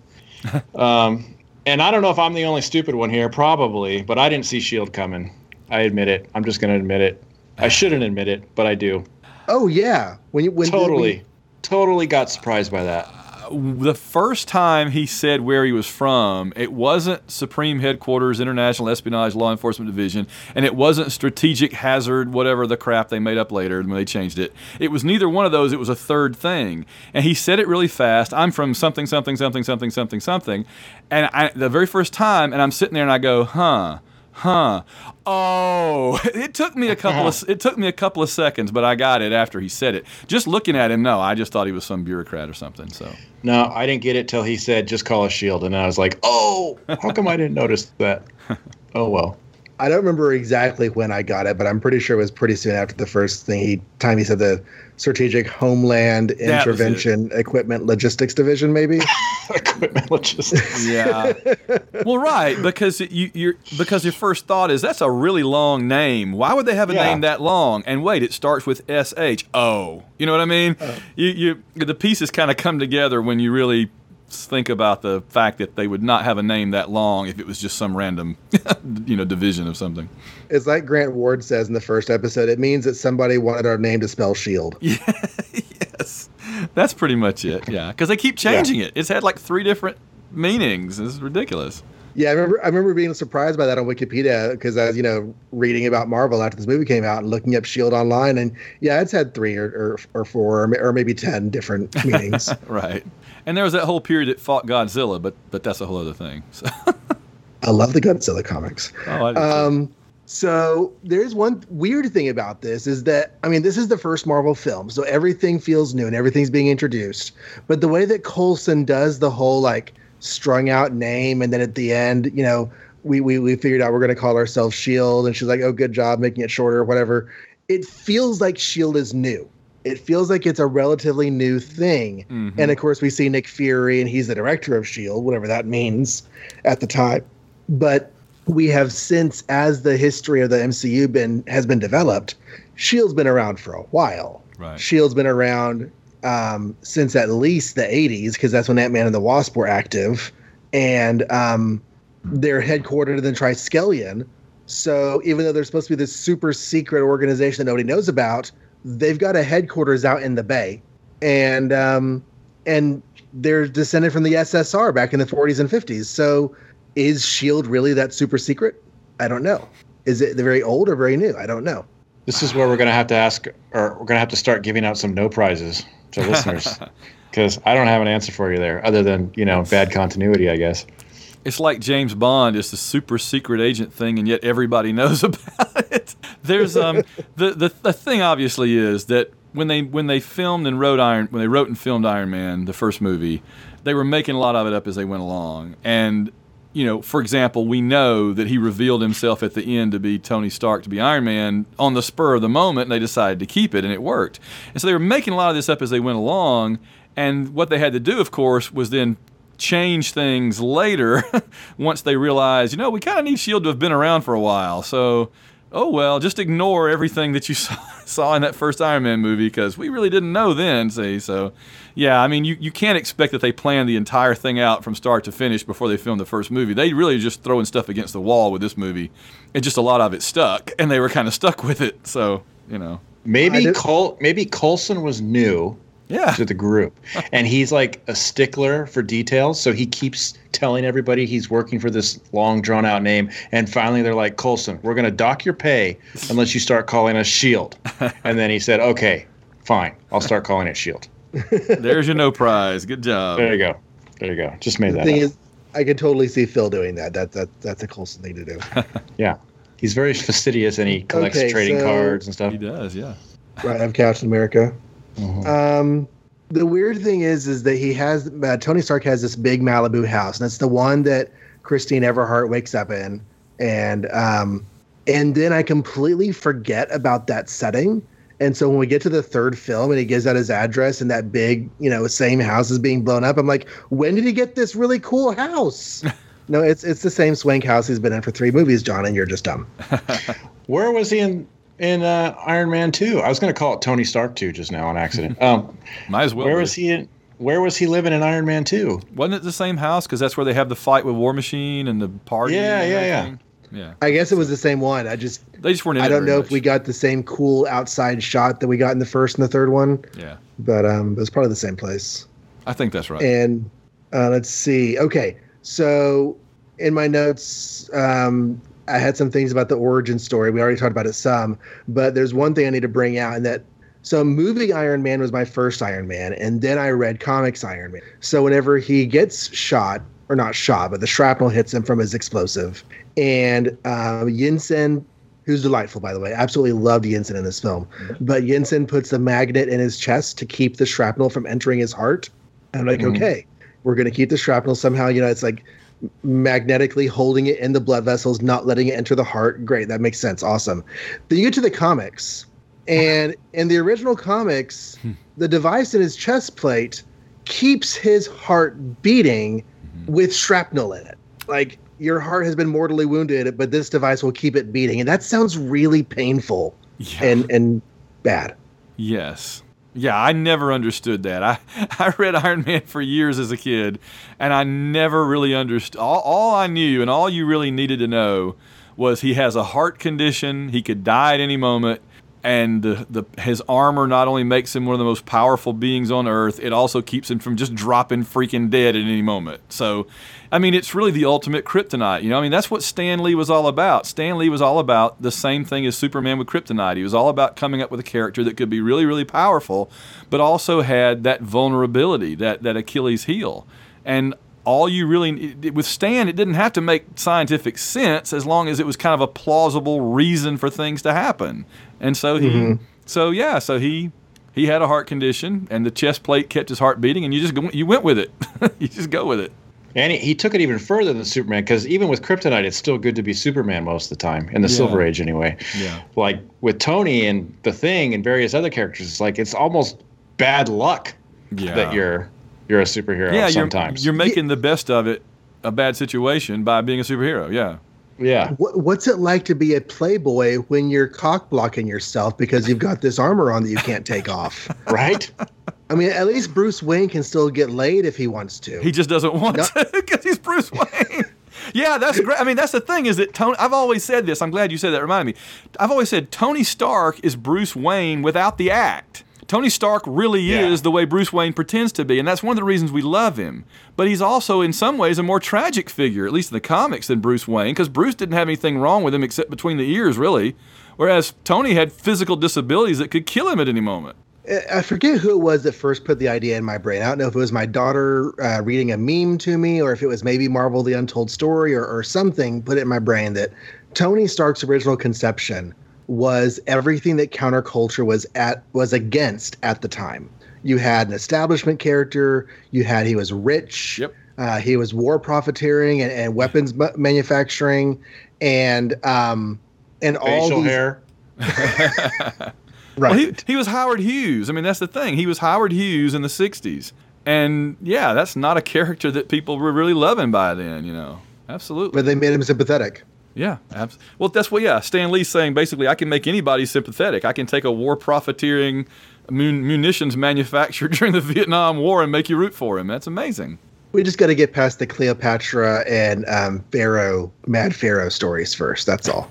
um, and I don't know if I'm the only stupid one here, probably, but I didn't see S.H.I.E.L.D. coming. I admit it. I'm just going to admit it. I shouldn't admit it, but I do. Oh yeah, when you when totally, totally got surprised by that. The first time he said where he was from, it wasn't Supreme Headquarters, International Espionage Law Enforcement Division, and it wasn't Strategic Hazard, whatever the crap they made up later when they changed it. It was neither one of those, it was a third thing. And he said it really fast I'm from something, something, something, something, something, something. And I, the very first time, and I'm sitting there and I go, huh. Huh. Oh, it took me a couple of it took me a couple of seconds, but I got it after he said it. Just looking at him, no, I just thought he was some bureaucrat or something. So No, I didn't get it till he said, "Just call a Shield," and I was like, "Oh, how come I didn't notice that?" Oh well. I don't remember exactly when I got it, but I'm pretty sure it was pretty soon after the first thing he time he said the strategic homeland was intervention equipment logistics division maybe. Equipment logistics. Yeah. well, right, because you you're because your first thought is that's a really long name. Why would they have a Yeah. name that long? And wait, it starts with S H O. You know what I mean? Oh. You you the pieces kind of come together when you really think about the fact that they would not have a name that long if it was just some random you know division of something. it's like Grant Ward says in the first episode. It means that somebody wanted our name to spell shield. yes. That's pretty much it. Yeah, because they keep changing it. It's had like three different meanings. It's ridiculous. Yeah, I remember. I remember being surprised by that on Wikipedia because I was, you know, reading about Marvel after this movie came out and looking up Shield online, and yeah, it's had three or or, or four or, or maybe ten different meanings. Right. And there was that whole period that fought Godzilla, but but that's a whole other thing. So, I love the Godzilla comics. oh. Um, so there's one weird thing about this is that I mean this is the first Marvel film, so everything feels new and everything's being introduced. But the way that Coulson does the whole like strung out name, and then at the end, you know, we we we figured out we're going to call ourselves Shield, and she's like, "Oh, good job making it shorter, whatever." It feels like Shield is new. It feels like it's a relatively new thing. Mhm. And of course, we see Nick Fury, and he's the director of S.H.I.E.L.D., whatever that means at the time. But we have since, as the history of the MCU been has been developed, Shield's been around for a while. Right. Shield's been around um, since at least the '80s, because that's when Ant Man and the Wasp were active, and um, they're headquartered in Triskelion. So even though they're supposed to be this super secret organization that nobody knows about, they've got a headquarters out in the Bay, and um, and they're descended from the SSR back in the 40s and 50s. So is Shield really that super secret? I don't know. Is it the very old or very new? I don't know. This is where we're going to have to ask, or we're going to have to start giving out some no prizes to listeners, because I don't have an answer for you there, other than you know bad continuity, I guess. It's like James Bond. It's a super secret agent thing, and yet everybody knows about it. There's um the, the the thing obviously is that when they when they filmed and wrote Iron when they wrote and filmed Iron Man the first movie, they were making a lot of it up as they went along. And you know, for example, we know that he revealed himself at the end to be Tony Stark to be Iron Man on the spur of the moment, and they decided to keep it, and it worked. And so they were making a lot of this up as they went along. And what they had to do, of course, was then change things later once they realize, you know, we kind of need Shield to have been around for a while. So oh well, just ignore everything that you saw, saw in that first Iron Man movie because we really didn't know then. See, so yeah, I mean, you, you can't expect that they planned the entire thing out from start to finish before they filmed the first movie. They really just throwing stuff against the wall with this movie, and just a lot of it stuck, and they were kind of stuck with it. So you know, maybe Col- maybe Coulson was new yeah. to the group. And he's like a stickler for details. So he keeps telling everybody he's working for this long drawn out name. And finally they're like, Coulson, we're going to dock your pay unless you start calling us Shield. And then he said, okay, fine. I'll start calling it Shield. There's your no prize. Good job. There you go. There you go. Just made the that thing up. is, I can totally see Phil doing that. That that that's a Coulson thing to do. yeah. He's very fastidious and he collects Okay, trading so- cards and stuff. He does, yeah. right, I'm Captain America. Mhm. Um, the weird thing is, is that he has uh, Tony Stark has this big Malibu house, and it's the one that Christine Everhart wakes up in, and um, and then I completely forget about that setting. And so when we get to the third film and he gives out his address and that big, you know, same house is being blown up, I'm like, when did he get this really cool house? no, it's it's the same swank house he's been in for three movies, John, and you're just dumb. Where was he in in uh, Iron Man 2? I was going to call it Tony Stark 2 just now on accident. Um, Might as well. where be. was he in where was he living in Iron Man 2? Wasn't it the same house? Because that's where they have the fight with War Machine and the party. Yeah, yeah, yeah. everything? yeah. I guess it was the same one. I just They just weren't. In I don't very know if we got the same cool outside shot that we got in the first and the third one. Yeah, but um, it was probably the same place. I think that's right. And uh, let's see. Okay, so in my notes, um, I had some things about the origin story. We already talked about it some, but there's one thing I need to bring out, and that so movie Iron Man was my first Iron Man, and then I read comics Iron Man. So whenever he gets shot, or not shot, but the shrapnel hits him from his explosive, and um, Yinsen. Who's delightful, by the way. Absolutely loved Yinsen in this film. But Yinsen puts a magnet in his chest to keep the shrapnel from entering his heart. And I'm like, Mhm. okay, we're going to keep the shrapnel somehow. You know, it's like magnetically holding it in the blood vessels, not letting it enter the heart. Great, that makes sense. Awesome. Then you get to the comics, and in the original comics, hmm. the device in his chest plate keeps his heart beating mm-hmm. with shrapnel in it. Like your heart has been mortally wounded, but this device will keep it beating, and that sounds really painful yeah. and and bad. Yes. Yeah, I never understood that. I, I read Iron Man for years as a kid, and I never really understood. All, all I knew and all you really needed to know was he has a heart condition, he could die at any moment, and the, the his armor not only makes him one of the most powerful beings on earth, it also keeps him from just dropping freaking dead at any moment. So, I mean, it's really the ultimate kryptonite. You know, I mean, that's what Stan Lee was all about. Stan Lee was all about the same thing as Superman with kryptonite. He was all about coming up with a character that could be really, really powerful, but also had that vulnerability, that that Achilles heel, and all you really with Stan, it didn't have to make scientific sense as long as it was kind of a plausible reason for things to happen. And so he, mm-hmm. so yeah, so he he had a heart condition, and the chest plate kept his heart beating, and you just go, you went with it. you just go with it. And he, he took it even further than Superman because even with Kryptonite, it's still good to be Superman most of the time in the Yeah. Silver Age, anyway. Yeah. Like with Tony and the Thing and various other characters, it's like it's almost bad luck Yeah. that you're you're a superhero. yeah, sometimes. you're you're making the best of it, a bad situation by being a superhero. Yeah. yeah. What, what's it like to be a playboy when you're cock blocking yourself because you've got this armor on that you can't take off? Right. I mean, at least Bruce Wayne can still get laid if he wants to. He just doesn't want No. to because he's Bruce Wayne. yeah, that's great. I mean, that's the thing is that Tony. I've always said this. I'm glad you said that. Reminded me. I've always said Tony Stark is Bruce Wayne without the act. Tony Stark really Yeah. is the way Bruce Wayne pretends to be, and that's one of the reasons we love him. But he's also, in some ways, a more tragic figure, at least in the comics, than Bruce Wayne, because Bruce didn't have anything wrong with him except between the ears, really. Whereas Tony had physical disabilities that could kill him at any moment. I- I forget who it was that first put the idea in my brain. I don't know if it was my daughter uh, reading a meme to me or if it was maybe Marvel The Untold Story or, or something put it in my brain that Tony Stark's original conception was everything that counterculture was at was against at the time. You had an establishment character, you had he was rich, Yep. uh, he was war profiteering and, and weapons ma- manufacturing and um and all Facial these hair. right. Well, he, he was Howard Hughes. I mean, that's the thing. He was Howard Hughes in the 60s. And yeah, that's not a character that people were really loving by then, you know. Absolutely. but they made him sympathetic. Yeah, abs- well, that's what. Yeah, Stan Lee's saying basically, I can make anybody sympathetic. I can take a war profiteering mun- munitions manufacturer during the Vietnam War and make you root for him. That's amazing. We just got to get past the Cleopatra and um, Pharaoh, Mad Pharaoh stories first. That's all.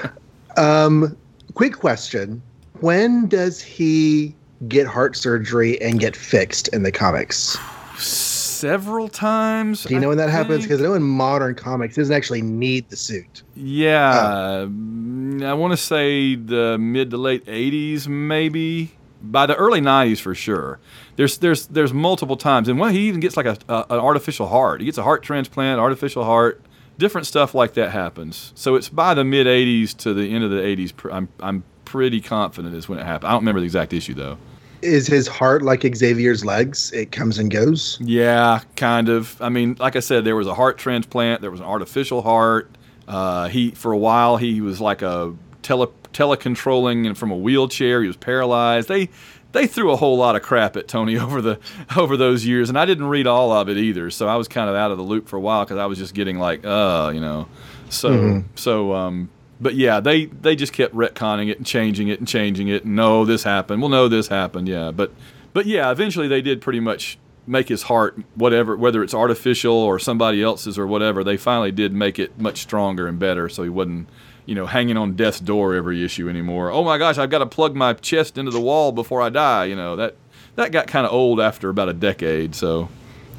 um, quick question: When does he get heart surgery and get fixed in the comics? Several times. Do you know when that happens? Because I know in modern comics, he doesn't actually need the suit. Yeah, mm, I want to say the mid to late '80s, maybe by the early '90s for sure. There's there's there's multiple times, and when he even gets like a, a an artificial heart, he gets a heart transplant, artificial heart, different stuff like that happens. So it's by the mid '80s to the end of the '80s. I'm I'm pretty confident is when it happened. I don't remember the exact issue though. Is his heart like Xavier's legs? It comes and goes. Yeah, kind of. I mean, like I said, there was a heart transplant. There was an artificial heart. Uh, he for a while he was like a tele telecontrolling and from a wheelchair. He was paralyzed. They they threw a whole lot of crap at Tony over the over those years, and I didn't read all of it either. So I was kind of out of the loop for a while because I was just getting like, uh, you know. So so um, but yeah, they they just kept retconning it and changing it and changing it. And no, this happened. Well, no, this happened. Yeah, but but yeah, eventually they did pretty much make his heart whatever, whether it's artificial or somebody else's or whatever. They finally did make it much stronger and better, so he wasn't you know hanging on death's door every issue anymore. Oh my gosh, I've got to plug my chest into the wall before I die. You know that that got kind of old after about a decade, so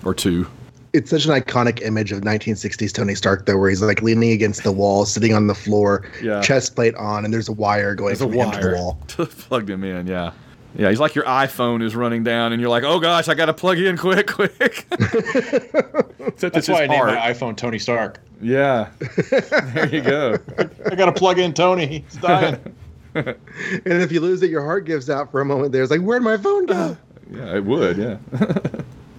or two. It's such an iconic image of 1960s Tony Stark, though, where he's like leaning against the wall, sitting on the floor, Yeah. chest plate on, and there's a wire going There's a from him to the wire wall. plugged him in. Yeah, yeah. He's like your iPhone is running down, and you're like, oh gosh, I got to plug in quick, quick. Except That's it's why I named heart. my iPhone Tony Stark. Yeah, there you go. I got to plug in Tony. He's dying. And if you lose it, your heart gives out for a moment. There's like, where'd my phone go? Yeah, it would. Yeah.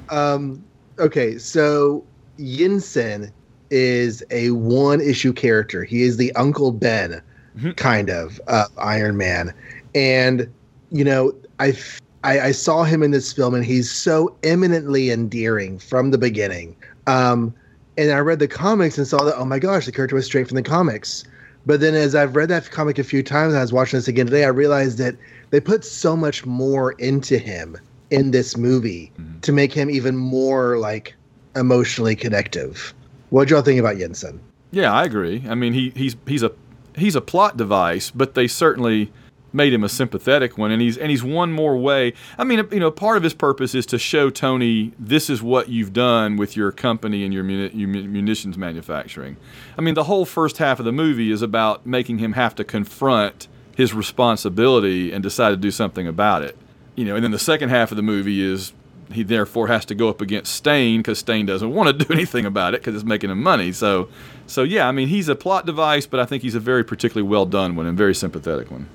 Um, okay, so Yinsen is a one issue character. He is the Uncle Ben, Mhm. kind of, of Iron Man. And, you know, I, f- I, I saw him in this film and he's so eminently endearing from the beginning. Um, and I read the comics and saw that, oh my gosh, the character was straight from the comics. But then as I've read that comic a few times and I was watching this again today, I realized that they put so much more into him in this movie mm-hmm. to make him even more like emotionally connective. What do y'all think about Yinsen? Yeah, I agree. I mean, he, he's he's a he's a plot device, but they certainly made him a sympathetic one, and he's and he's one more way. I mean, you know, part of his purpose is to show Tony this is what you've done with your company and your, muni- your munitions manufacturing. I mean, the whole first half of the movie is about making him have to confront his responsibility and decide to do something about it. You know, and then the second half of the movie is he therefore has to go up against Stane because Stane doesn't want to do anything about it because it's making him money. So, so yeah, I mean, he's a plot device, but I think he's a very particularly well done one and very sympathetic one.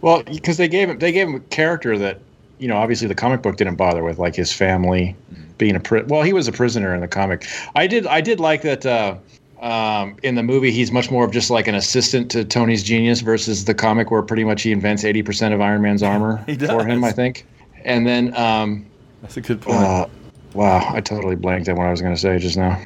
Well, because they gave him they gave him a character that you know obviously the comic book didn't bother with, like his family being a pri- well, he was a prisoner in the comic. I did I did like that. Uh, um, in the movie, he's much more of just like an assistant to Tony's genius versus the comic, where pretty much he invents eighty percent of Iron Man's armor for him. I think. And then, um, That's a good point. uh, wow, I totally blanked on what I was going to say just now.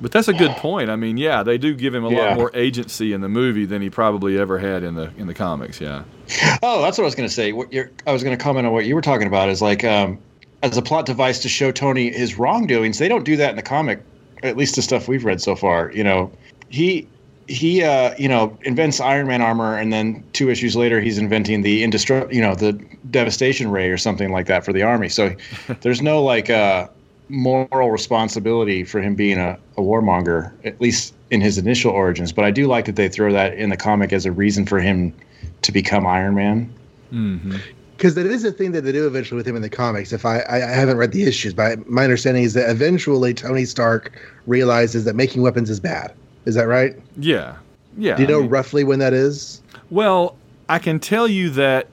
but that's a good point. I mean, yeah, they do give him a Yeah. lot more agency in the movie than he probably ever had in the in the comics. Yeah. Oh, that's what I was going to say. What you're, I was going to comment on what you were talking about is like um, as a plot device to show Tony his wrongdoings. They don't do that in the comic, at least the stuff we've read so far. You know, he he uh, you know invents Iron Man armor, and then two issues later he's inventing the indestruct you know the devastation ray or something like that for the army. So there's no like uh, moral responsibility for him being a, a warmonger, at least in his initial origins. But I do like that they throw that in the comic as a reason for him to become Iron Man. Mm-hmm. Because that is a thing that they do eventually with him in the comics. If I, I, I haven't read the issues, but my understanding is that eventually Tony Stark realizes that making weapons is bad. Is that right? Yeah. Yeah. Do you I know mean- roughly when that is? Well, I can tell you that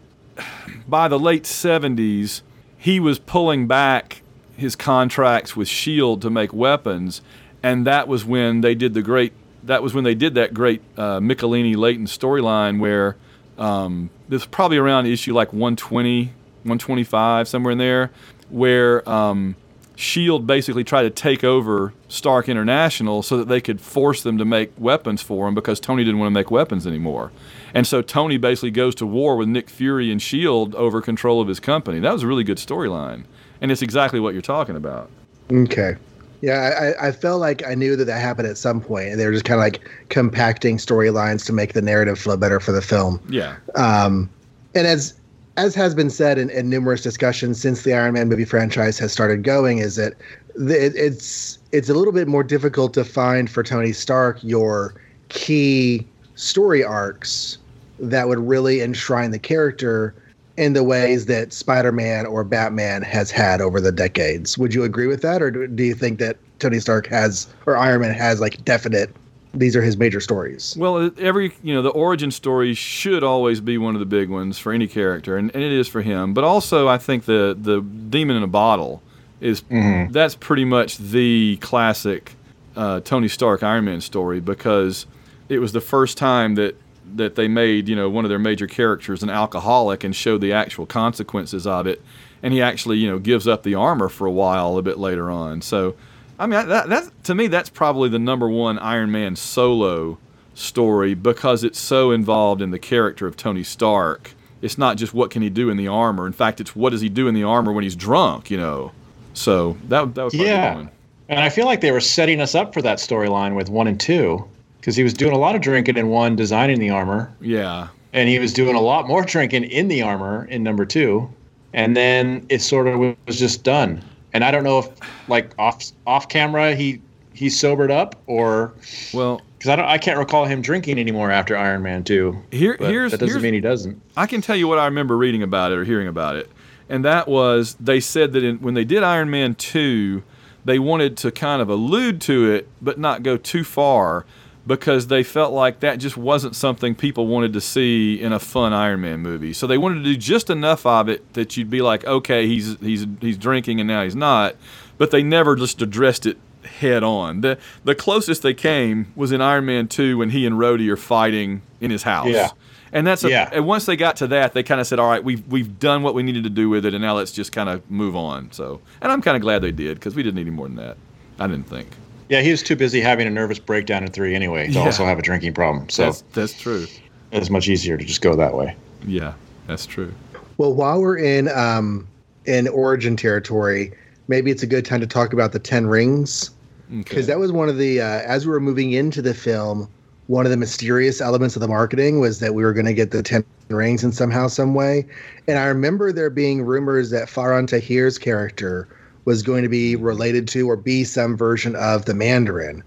by the late 70s, he was pulling back his contracts with Shield to make weapons, and that was when they did the great. That was when they did that great uh, Michelinie Layton storyline where um, this was probably around issue like 120, 125, somewhere in there, where um, Shield basically tried to take over Stark International so that they could force them to make weapons for him because Tony didn't want to make weapons anymore. And so Tony basically goes to war with Nick Fury and Shield over control of his company. That was a really good storyline, and it's exactly what you're talking about. Okay. Yeah, I, I felt like I knew that that happened at some point, and they were just kind of like compacting storylines to make the narrative flow better for the film. Yeah. Um, and as as has been said in, in numerous discussions since the Iron Man movie franchise has started going, is that the, it, it's it's a little bit more difficult to find for Tony Stark your key story arcs that would really enshrine the character in the ways that Spider-Man or Batman has had over the decades. Would you agree with that, or do you think that Tony Stark has or Iron Man has like definite? These are his major stories. Well, every you know the origin story should always be one of the big ones for any character, and, and it is for him. But also, I think the the demon in a bottle is mm-hmm. that's pretty much the classic uh, Tony Stark Iron Man story because it was the first time that that they made, you know, one of their major characters an alcoholic and showed the actual consequences of it. And he actually, you know, gives up the armor for a while a bit later on. So, I mean, that, that to me, that's probably the number one Iron Man solo story because it's so involved in the character of Tony Stark. It's not just what can he do in the armor. In fact, it's what does he do in the armor when he's drunk, you know. So that that was yeah. And I feel like they were setting us up for that storyline with one and two because he was doing a lot of drinking in one, designing the armor. Yeah. And he was doing a lot more drinking in the armor in number two, and then it sort of was just done. And I don't know if like off off camera he he sobered up or well because I don't I can't recall him drinking anymore after Iron Man two. Here here's that doesn't here's, mean he doesn't. I can tell you what I remember reading about it or hearing about it, and that was they said that in, when they did Iron Man two, they wanted to kind of allude to it but not go too far because they felt like that just wasn't something people wanted to see in a fun Iron Man movie. So they wanted to do just enough of it that you'd be like, okay, he's he's he's drinking and now he's not, but they never just addressed it head on. The the closest they came was in Iron Man 2 when he and Rhodey are fighting in his house. Yeah. And that's a, yeah. and once they got to that, they kind of said, "All right, we've we've done what we needed to do with it, and now let's just kind of move on." So, and I'm kind of glad they did because we didn't need any more than that. I didn't think. Yeah, he was too busy having a nervous breakdown in three anyway to Yeah. also have a drinking problem. So That's that's true. it's much easier to just go that way. Yeah, that's true. Well, while we're in um, in origin territory, maybe it's a good time to talk about the Ten Rings because that was one of the uh, as we were moving into the film, one of the mysterious elements of the marketing was that we were going to get the Ten Rings in somehow, some way. And I remember there being rumors that Faran Tahir's character was going to be related to or be some version of the Mandarin,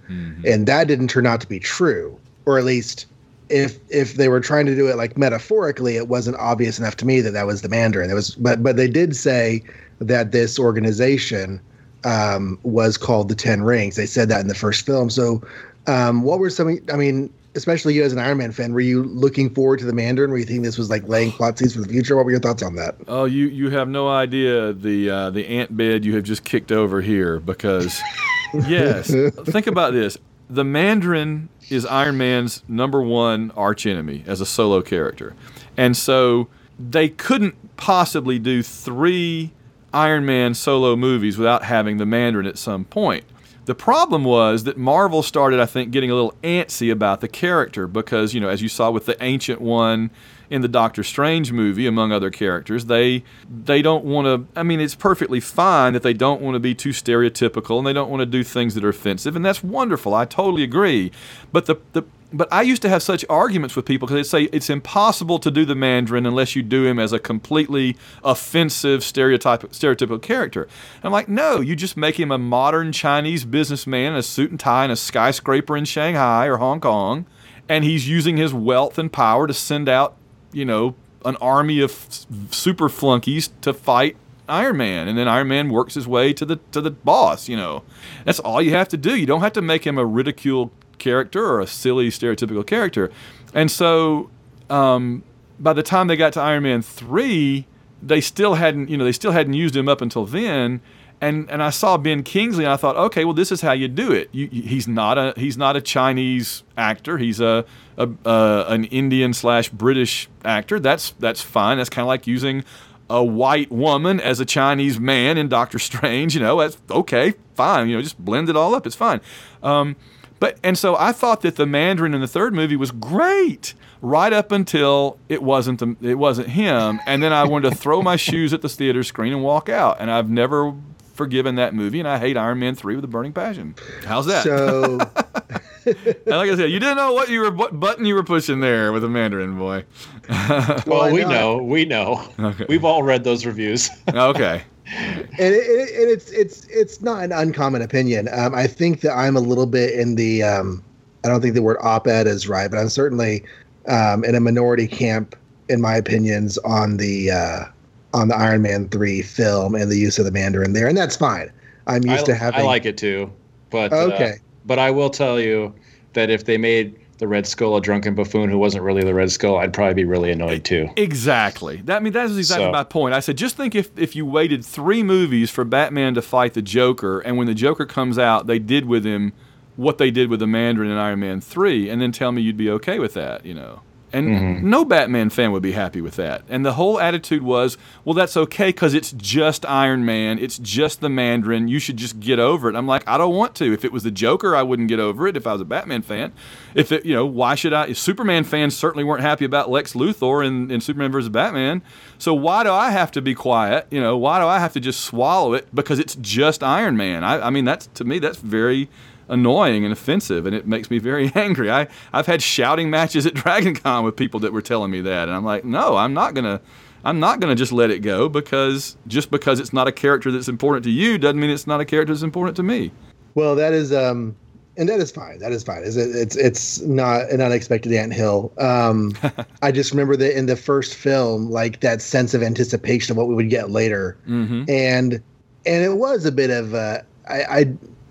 and that didn't turn out to be true, or at least. If if they were trying to do it like metaphorically, it wasn't obvious enough to me that that was the Mandarin. It was, but but they did say that this organization um, was called the Ten Rings. They said that in the first film. So, um, what were some? I mean, especially you as an Iron Man fan, were you looking forward to the Mandarin? Were you thinking this was like laying plot seeds for the future? What were your thoughts on that? Oh, you you have no idea the uh, the ant bed you have just kicked over here because yes, think about this. The Mandarin is Iron Man's number one archenemy as a solo character, and so they couldn't possibly do three Iron Man solo movies without having the Mandarin at some point. The problem was that Marvel started, I think, getting a little antsy about the character because, you know, as you saw with the Ancient One in the Doctor Strange movie, among other characters, they they don't want to. I mean, it's perfectly fine that they don't want to be too stereotypical and they don't want to do things that are offensive, and that's wonderful. I totally agree. But the the but I used to have such arguments with people because they'd say it's impossible to do the Mandarin unless you do him as a completely offensive stereotype, stereotypical character. And I'm like, no, you just make him a modern Chinese businessman in a suit and tie in a skyscraper in Shanghai or Hong Kong, and he's using his wealth and power to send out, you know, an army of super flunkies to fight Iron Man, and then Iron Man works his way to the to the boss. You know, that's all you have to do. You don't have to make him a ridiculed character or a silly stereotypical character. And so, um, by the time they got to Iron Man three, they still hadn't you know they still hadn't used him up until then. And and I saw Ben Kingsley, and I thought, okay, well, this is how you do it. You, he's not a he's not a Chinese actor. He's a, a an Indian slash British actor. That's that's fine. That's kind of like using a white woman as a Chinese man in Doctor Strange. You know, that's okay, fine. You know, just blend it all up. It's fine. Um, but and so I thought that the Mandarin in the third movie was great, right up until it wasn't the, it wasn't him, and then I wanted to throw my shoes at the theater screen and walk out. And I've never forgiven that movie, and I hate Iron Man three with a burning passion. How's that? So And like I said, you didn't know what you were what button you were pushing there with the Mandarin boy. Well, Well, we know. know, we know. Okay. We've all read those reviews. okay. And, it, it, and it's it's it's not an uncommon opinion. Um, I think that I'm a little bit in the um, I don't think the word op-ed is right, but I'm certainly um, in a minority camp in my opinions on the uh, on the Iron Man three film and the use of the Mandarin there, and that's fine. I'm used I, to having. I like it too, but uh, Okay. but I will tell you that if they made the Red Skull a drunken buffoon who wasn't really the Red Skull, I'd probably be really annoyed too. Exactly. That I mean that is exactly So- my point. I said just think if if you waited three movies for Batman to fight the Joker, and when the Joker comes out, they did with him what they did with the Mandarin in Iron Man three, and then tell me you'd be okay with that, you know. And Mm-hmm. no Batman fan would be happy with that. And the whole attitude was, well, that's okay because it's just Iron Man. It's just the Mandarin. You should just get over it. I'm like, I don't want to. If it was the Joker, I wouldn't get over it if I was a Batman fan. If it, you know, why should I? Superman fans certainly weren't happy about Lex Luthor in, in Superman vs. Batman. So why do I have to be quiet? You know, why do I have to just swallow it because it's just Iron Man? I, I mean, that's to me, that's very annoying and offensive and it makes me very angry. I, I've had shouting matches at Dragon Con with people that were telling me that and I'm like, no, I'm not gonna I'm not gonna just let it go because just because it's not a character that's important to you doesn't mean it's not a character that's important to me. Well, that is um, and that is fine. That is fine. It's it's it's not an unexpected anthill. Um, I just remember that in the first film, like that sense of anticipation of what we would get later, Mm-hmm. and and it was a bit of uh, I, I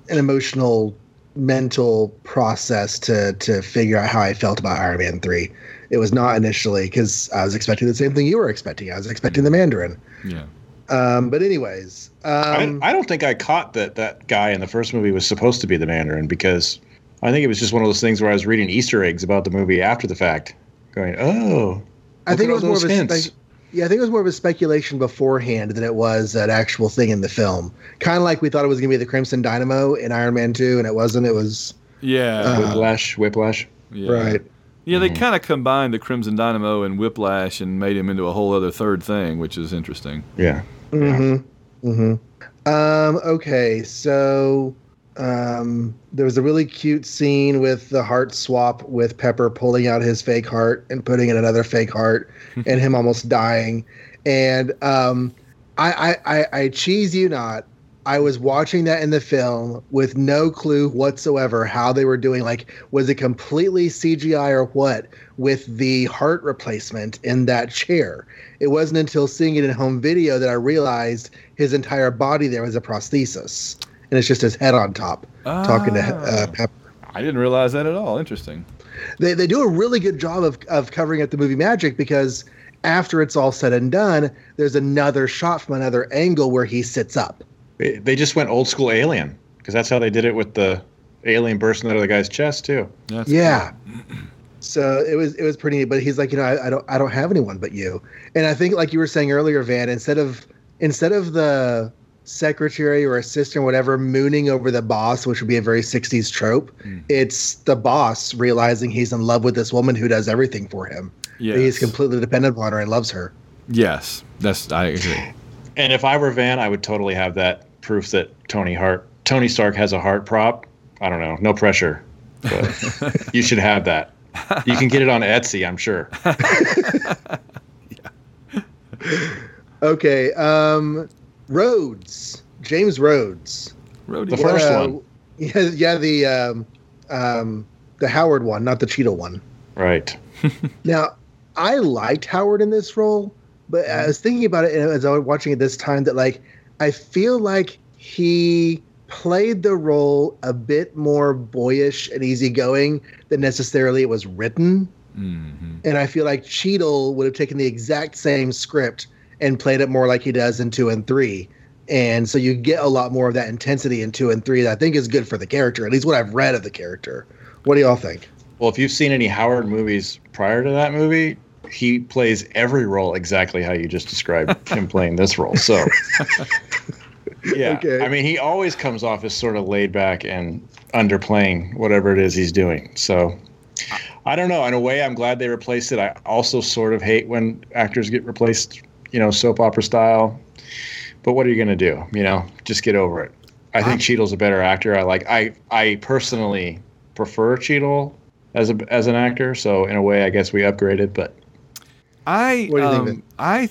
an emotional mental process to to figure out how I felt about Iron Man three. It was not initially because I was expecting the same thing you were expecting. I was expecting the Mandarin. Yeah. Um, but anyways, um, I, I don't think I caught that that guy in the first movie was supposed to be the Mandarin because I think it was just one of those things where I was reading Easter eggs about the movie after the fact, going, "Oh, I think it was all more of a hints." Spec- yeah, I think it was more of a speculation beforehand than it was an actual thing in the film. Kind of like we thought it was going to be the Crimson Dynamo in Iron Man 2, and it wasn't. It was Yeah. Uh, Whiplash, Whiplash." yeah. right. Yeah, Mm-hmm. they kind of combined the Crimson Dynamo and Whiplash and made him into a whole other third thing, which is interesting. Yeah. Mm-hmm. Mm-hmm. Um, okay, so um, there was a really cute scene with the heart swap with Pepper pulling out his fake heart and putting in another fake heart, and him almost dying. And um, I, I, I, I cheese you not. I was watching that in the film with no clue whatsoever how they were doing. Like, was it completely CGI or what with the heart replacement in that chair? It wasn't until seeing it in home video that I realized his entire body there was a prosthesis, and it's just his head on top talking to uh, Ah. Pepper. I didn't realize that at all. Interesting. They they do a really good job of of covering up the movie magic because after it's all said and done, there's another shot from another angle where he sits up. They, they just went old school Alien because that's how they did it with the alien bursting out of the guy's chest too. That's Yeah. So it was it was pretty neat, but he's like, you know, I, I don't I don't have anyone but you. And I think like you were saying earlier, Van, instead of instead of the secretary or assistant or whatever mooning over the boss, which would be a very 60s trope, Mm. it's the boss realizing he's in love with this woman who does everything for him. Yes. He's completely dependent on her and loves her. Yes. That's I agree. And if I were Van, I would totally have that proof that Tony Hart, Tony Stark has a heart prop. I don't know, no pressure, but you should have that. You can get it on Etsy, I'm sure. Okay, um Rhodes. James Rhodes. Rhodey. The first Uh, one. Yeah, yeah, the um, um, the Howard one, not the Cheadle one. Right. Now, I liked Howard in this role, but I was thinking about it as I was watching it this time that like I feel like he played the role a bit more boyish and easygoing than necessarily it was written. hmm And I feel like Cheadle would have taken the exact same script and played it more like he does in two and three. And so you get a lot more of that intensity in two and three that I think is good for the character, at least what I've read of the character. What do y'all think? Well, if you've seen any Howard movies prior to that movie, he plays every role exactly how you just described him playing this role. So, yeah, Okay. I mean, he always comes off as sort of laid back and underplaying whatever it is he's doing. So, I don't know. In a way, I'm glad they replaced it. I also sort of hate when actors get replaced, you know, soap opera style. But what are you going to do? You know, just get over it. I think Cheadle's a better actor. I like. I I personally prefer Cheadle as a as an actor. So in a way, I guess we upgraded. But I What do you think, um, Vin? I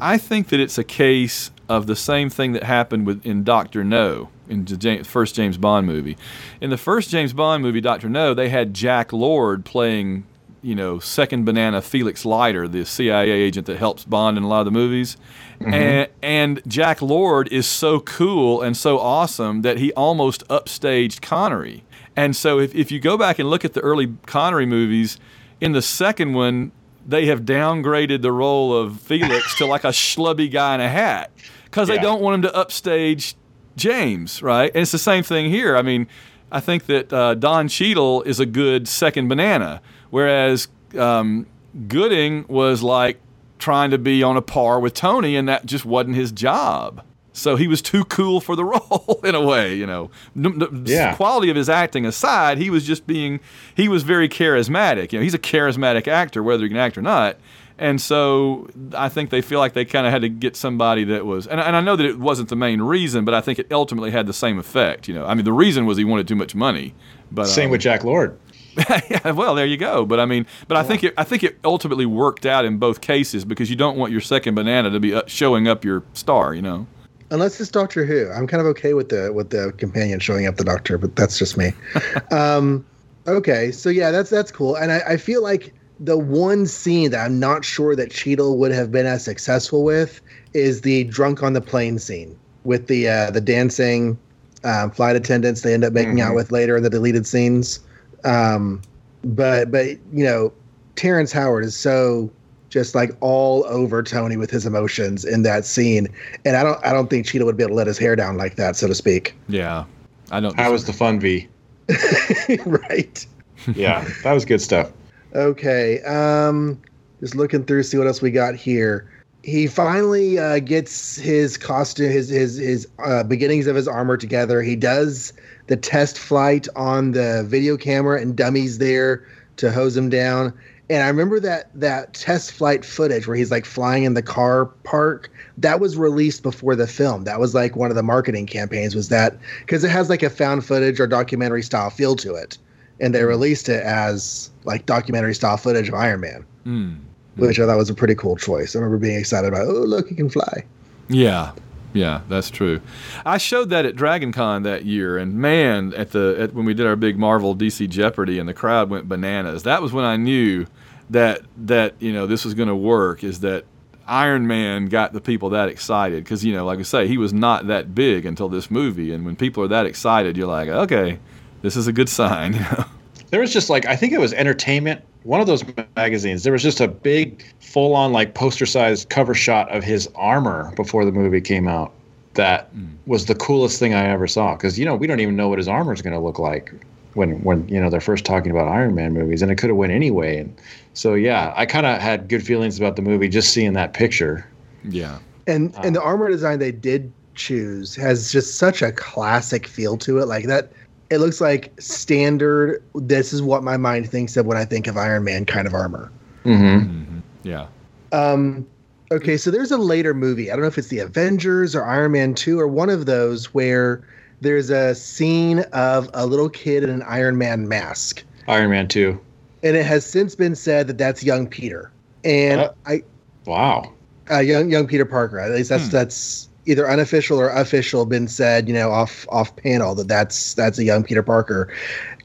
I think that it's a case of the same thing that happened with in Doctor No in the James, first James Bond movie. In the first James Bond movie, Doctor No, they had Jack Lord playing, you know, second banana Felix Leiter, the CIA agent that helps Bond in a lot of the movies. And, and Jack Lord is so cool and so awesome that he almost upstaged Connery. And so if, if you go back and look at the early Connery movies, in the second one, they have downgraded the role of Felix to like a schlubby guy in a hat because they don't want him to upstage James, right? And it's the same thing here. I mean, I think that uh, Don Cheadle is a good second banana, whereas um, Gooding was like trying to be on a par with Tony, and that just wasn't his job. So he was too cool for the role in a way, you know. Yeah. Quality of his acting aside, he was just being, he was very charismatic. You know, he's a charismatic actor, whether he can act or not. And so I think they feel like they kind of had to get somebody that was, and, and I know that it wasn't the main reason, but I think it ultimately had the same effect. You know, I mean, the reason was he wanted too much money. But same um, with Jack Lord. yeah, well, there you go. But I mean, but I think it, I think it ultimately worked out in both cases because you don't want your second banana to be uh, showing up your star. You know. Unless it's Doctor Who, I'm kind of okay with the with the companion showing up the Doctor, but that's just me. um, okay, so yeah, that's that's cool, and I, I feel like the one scene that I'm not sure that Cheadle would have been as successful with is the drunk on the plane scene with the uh, the dancing um, flight attendants they end up making out Mhm. with later in the deleted scenes. Um, but but you know, Terrence Howard is so just like all over Tony with his emotions in that scene, and I don't I don't think Cheadle would be able to let his hair down like that, so to speak. Yeah, I don't. How was the fun V? right. Yeah, that was good stuff. Okay. Um, just looking through, see what else we got here. He finally uh, gets his costume, his his his uh, beginnings of his armor together. He does the test flight on the video camera, and Dum-E's there to hose him down. And I remember that that test flight footage where he's like flying in the car park. That was released before the film. That was like one of the marketing campaigns. Was that because it has like a found footage or documentary style feel to it, and they released it as like documentary style footage of Iron Man, Mm. which I thought was a pretty cool choice. I remember being excited about. Oh, look, he can fly. Yeah, yeah, that's true. I showed that at Dragon Con that year, and man, at the at, when we did our big Marvel DC Jeopardy, and the crowd went bananas. That was when I knew that that you know this was going to work. Is that Iron Man got the people that excited? Because you know, like I say, he was not that big until this movie, and when people are that excited, you're like, okay, this is a good sign. You know? There was just like I think it was Entertainment, one of those magazines. There was just a big, full-on like poster-sized cover shot of his armor before the movie came out. That hmm. was the coolest thing I ever saw because you know we don't even know what his armor is going to look like when when you know they're first talking about Iron Man movies, and it could have went anyway. And so yeah, I kind of had good feelings about the movie just seeing that picture. yeah, And and the um, armor design they did choose has just such a classic feel to it. Like that, it looks like standard. This is what my mind thinks of when I think of Iron Man kind of armor. Mm-hmm. yeah. Um, okay, so there's a later movie. I don't know if it's the Avengers or Iron Man 2 or one of those where there's a scene of a little kid in an Iron Man mask. Iron Man Two. And it has since been said that that's young Peter. And Uh, I Wow. uh, young young Peter Parker. At least that's Hmm. that's either unofficial or official been said, you know, off off panel that that's that's a young Peter Parker.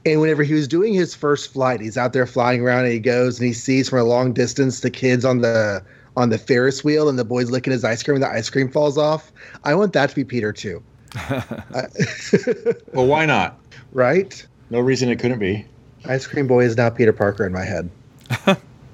And whenever he was doing his first flight, he's out there flying around and he goes and he sees from a long distance the kids on the on the Ferris wheel and the boys licking his ice cream and the ice cream falls off. I want that to be Peter too. I- Well, why not? right? No reason it couldn't be. Ice cream boy is now Peter Parker in my head.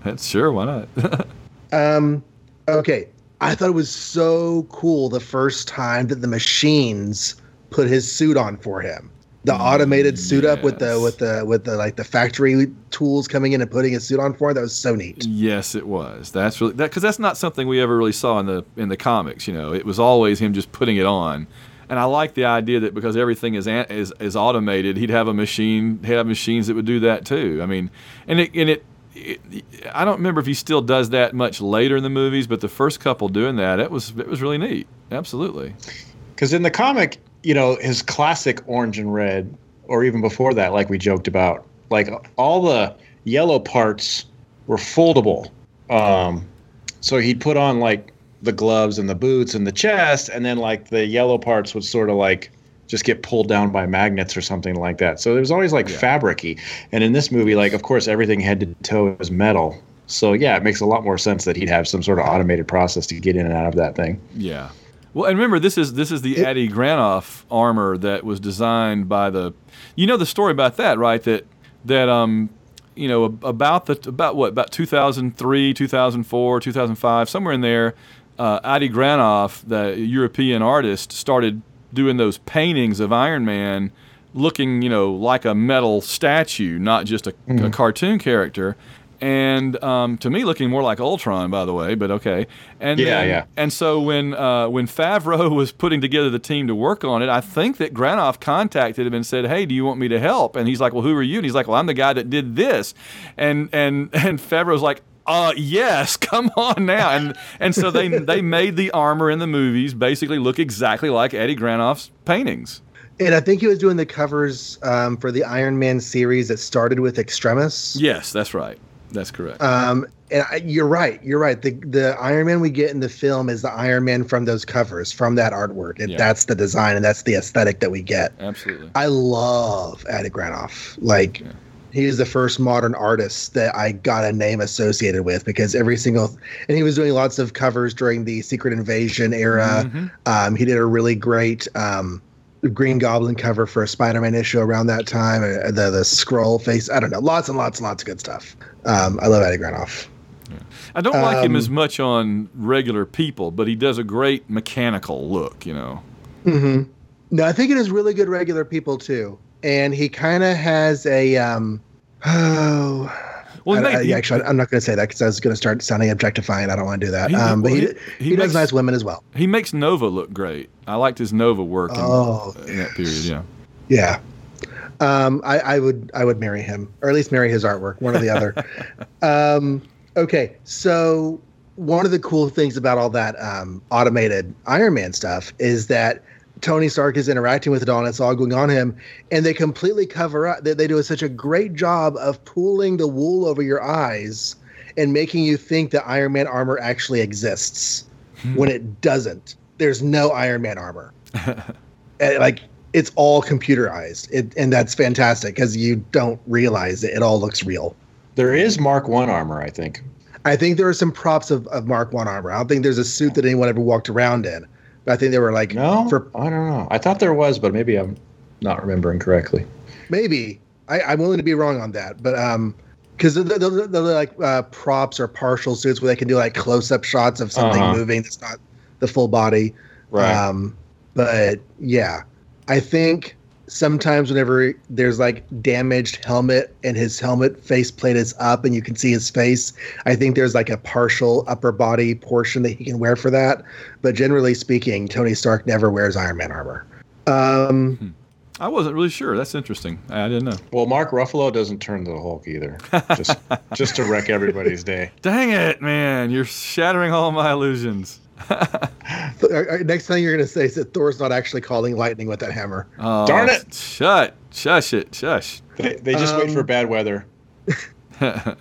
That's sure. Why not? Um, okay. I thought it was so cool the first time that the machines put his suit on for him. The mm, automated suit up with the with the with the like the factory tools coming in and putting a suit on for it. That was so neat. Yes, it was. That's really that because that's not something we ever really saw in the in the comics. You know, it was always him just putting it on. And I like the idea that because everything is is is automated, he'd have a machine, he'd have machines that would do that too. I mean, and it and it I don't remember if he still does that much later in the movies, but the first couple doing that, it was it was really neat. Absolutely. Because in the comic, you know, his classic orange and red, or even before that, like we joked about, like all the yellow parts were foldable. Um, so he'd put on like the gloves and the boots and the chest, and then like the yellow parts would sort of like just get pulled down by magnets or something like that. So it was always like Yeah. fabricy. And in this movie, like of course everything head to toe is metal. So yeah, it makes a lot more sense that he'd have some sort of automated process to get in and out of that thing. Yeah. Well, and remember, this is this is the Adi Granov armor that was designed by the. You know the story about that, right? That that um, you know about the about what about 2003, 2004, 2005, somewhere in there. Uh, Adi Granov, the European artist, started doing those paintings of Iron Man, looking you know like a metal statue, not just a, a cartoon character. And um, to me, looking more like Ultron, by the way, but okay. And Yeah, then- yeah. and so when uh, when Favreau was putting together the team to work on it, I think that Granov contacted him and said, "Hey, do you want me to help?" And he's like, "Well, who are you?" And he's like, "Well, I'm the guy that did this." And and and Favreau's like, "Uh, yes, come on now." And and so they they made the armor in the movies basically look exactly like Adi Granov's paintings. And I think he was doing the covers um, for the Iron Man series that started with Extremis. Yes, that's right. That's correct. Um, and I, you're right. You're right. The the Iron Man we get in the film is the Iron Man from those covers, from that artwork, and Yeah. that's the design and that's the aesthetic that we get. Absolutely. I love Adi Granov. Like, Yeah. He's the first modern artist that I got a name associated with because every single, and he was doing lots of covers during the Secret Invasion era. Mhm. Um, he did a really great um, Green Goblin cover for a Spider-Man issue around that time. Uh, the the scroll face. I don't know. Lots and lots and lots of good stuff. Um, I love Adi Granov. I don't like him Um, as much on regular people, but he does a great mechanical look. You know. hmm No, I think it is really good regular people too, and he kind of has a um. Oh, Well, I, I, actually, I'm not going to say that because I was going to start sounding objectifying. I don't want to do that. He- um, but he, well, he, he- he does makes- nice women as well. He makes Nova look great. I liked his Nova work in, Oh, in that period. Yeah. Yeah. Um, I, I would I would marry him, or at least marry his artwork, one or the other. um, okay, so one of the cool things about all that um, automated Iron Man stuff is that Tony Stark is interacting with it all, and it's all going on him, and they completely cover up. They, they do such a great job of pulling the wool over your eyes and making you think that Iron Man armor actually exists hmm. when it doesn't. There's no Iron Man armor. And, like it's all computerized, it, and that's fantastic because you don't realize it. It all looks real. There is Mark One armor, I think. I think there are some props of, of Mark One armor. I don't think there's a suit that anyone ever walked around in. I think they were like No, for I don't know. I thought there was, but maybe I'm not remembering correctly. maybe I, I'm willing to be wrong on that, but um, because they're, they're, they're like uh, props or partial suits where they can do like close up shots of something Uh-huh. moving that's not the full body. Um, but yeah, I think sometimes whenever there's like damaged helmet and his helmet faceplate is up and you can see his face, I think there's like a partial upper body portion that he can wear for that. But generally speaking, Tony Stark never wears Iron Man armor. Um, I wasn't really sure. That's interesting. I didn't know. well, Mark Ruffalo doesn't turn to the Hulk either. Just, just to wreck everybody's day. Dang it, man! You're shattering all my illusions. th- next thing you're going to say is that Thor's not actually calling lightning with that hammer. Oh, Darn it. Shut. Shush it. Shush. They, they just wait Um, for bad weather. That's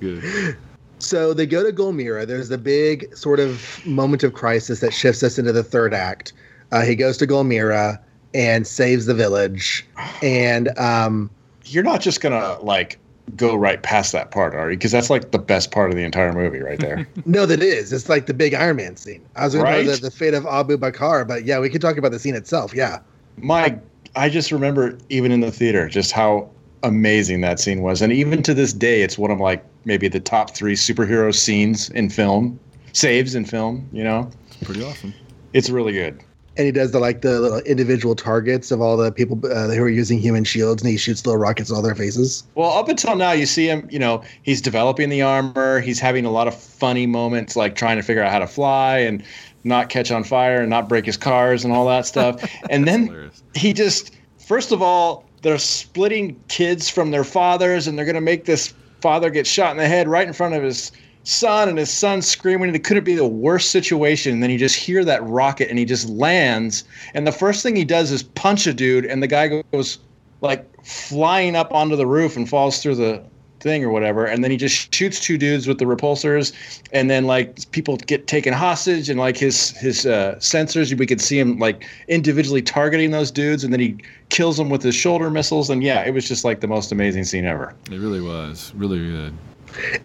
good. So they go to Gulmira. There's the big sort of moment of crisis that shifts us into the third act. Uh, he goes to Gulmira and saves the village. And um, You're not just gonna like go right past that part, are you? Because that's like the best part of the entire movie, right there. no, that is. It's like the big Iron Man scene. I was going to Right? the, the fate of Abu Bakaar, but yeah, we could talk about the scene itself. Yeah. My, I just remember even in the theater just how amazing that scene was, and even to this day, it's one of like maybe the top three superhero scenes in film, saves in film. You know, it's Pretty awesome. it's really good. And he does the like the little individual targets of all the people uh, who are using human shields, and he shoots little rockets at all their faces. Well, up until now, you see him. You know, he's developing the armor. He's having a lot of funny moments, like trying to figure out how to fly and not catch on fire and not break his cars and all that stuff. and then hilarious. he just, first of all, they're splitting kids from their fathers, and they're going to make this father get shot in the head right in front of his son, and his son screaming. And it couldn't be the worst situation. And then you just hear that rocket, and he just lands. And the first thing he does is punch a dude, and the guy goes like flying up onto the roof and falls through the thing or whatever and then he just shoots two dudes with the repulsors and then like people get taken hostage and like his his uh, sensors we could see him like individually targeting those dudes and then he kills them with his shoulder missiles and yeah it was just like the most amazing scene ever It really was really good.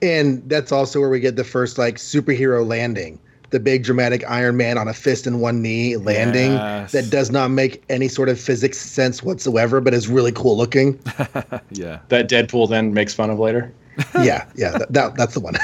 And that's also where we get the first like superhero landing. The big dramatic Iron Man on a fist and one knee landing Yes. that does not make any sort of physics sense whatsoever, but is really cool looking. Yeah. that deadpool then makes fun of later yeah, yeah, that, that that's the one.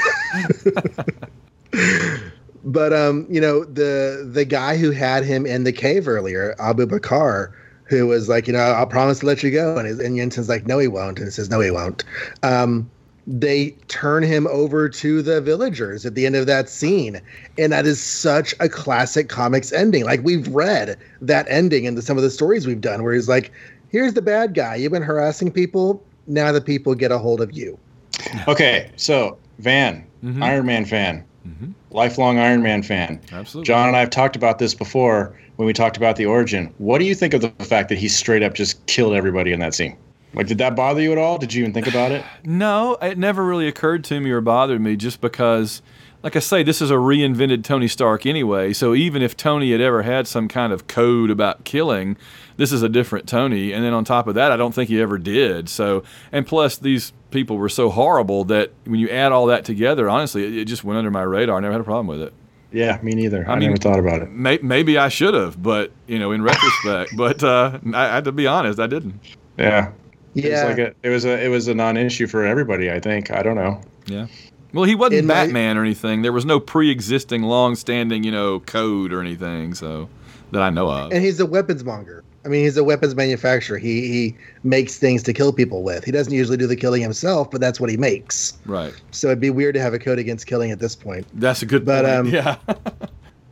but um, you know, the the guy who had him in the cave earlier, Abu Bakaar, who was like, you know, I'll promise to let you go, and, his, and Yinsen's like, no, he won't, and he says, no, he won't. Um, they turn him over to the villagers at the end of that scene, and that is such a classic comics ending. Like we've read that ending in some of the stories we've done, where he's like, "Here's the bad guy. You've been harassing people. Now the people get a hold of you." okay so van Mhm. iron man fan Mhm. lifelong iron man fan Absolutely. John and I have talked about this before when we talked about the origin. What do you think of the fact that he straight up just killed everybody in that scene? Like, did that bother you at all? Did you even think about it? No, it never really occurred to me or bothered me just because, like I say, this is a reinvented Tony Stark anyway. So even if Tony had ever had some kind of code about killing, this is a different Tony. And then on top of that, I don't think he ever did. So, and plus, these people were so horrible that when you add all that together, honestly, it, it just went under my radar. I never had a problem with it. Yeah, me neither. I, I mean- never thought about it. May, maybe I should have, but, you know, in retrospect, but uh, I, I had to be honest, I didn't. Yeah, it was Yeah, like a, it was a it was a non-issue for everybody. I think. I don't know. Yeah. Well, he wasn't In my- Batman or anything. There was no pre-existing, long-standing, you know, code or anything. So that I know of. and he's a weapons monger. I mean, he's a weapons manufacturer. He he makes things to kill people with. He doesn't usually do the killing himself, but that's what he makes. right. So it'd be weird to have a code against killing at this point. That's a good But, point. um, yeah.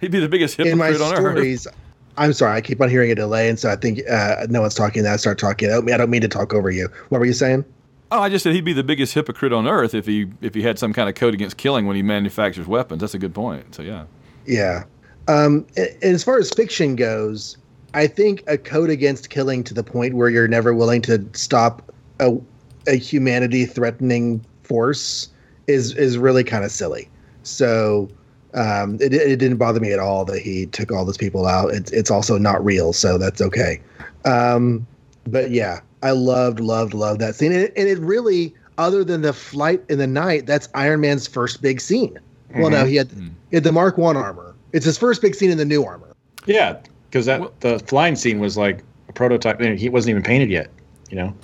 He'd be the biggest In my hypocrite on earth. I'm sorry, I keep on hearing a delay, and so I think uh, no one's talking. That I start talking. I don't, mean- I don't mean to talk over you. What were you saying? Oh, I just said he'd be the biggest hypocrite on earth if he if he had some kind of code against killing when he manufactures weapons. That's a good point. So yeah. Yeah. Um, a- and as far as fiction goes, I think a code against killing to the point where you're never willing to stop a, a humanity threatening force is is really kind of silly. So um, it, it didn't bother me at all that he took all those people out. It's it's also not real, so that's okay. Um, but yeah, I loved, loved, loved that scene, and it, and it really, other than the flight in the night, that's Iron Man's first big scene. Well, no, he had, he had the Mark One armor. It's his first big scene in the new armor. Yeah, because that Well- the flying scene was like a prototype. He wasn't even painted yet. You know,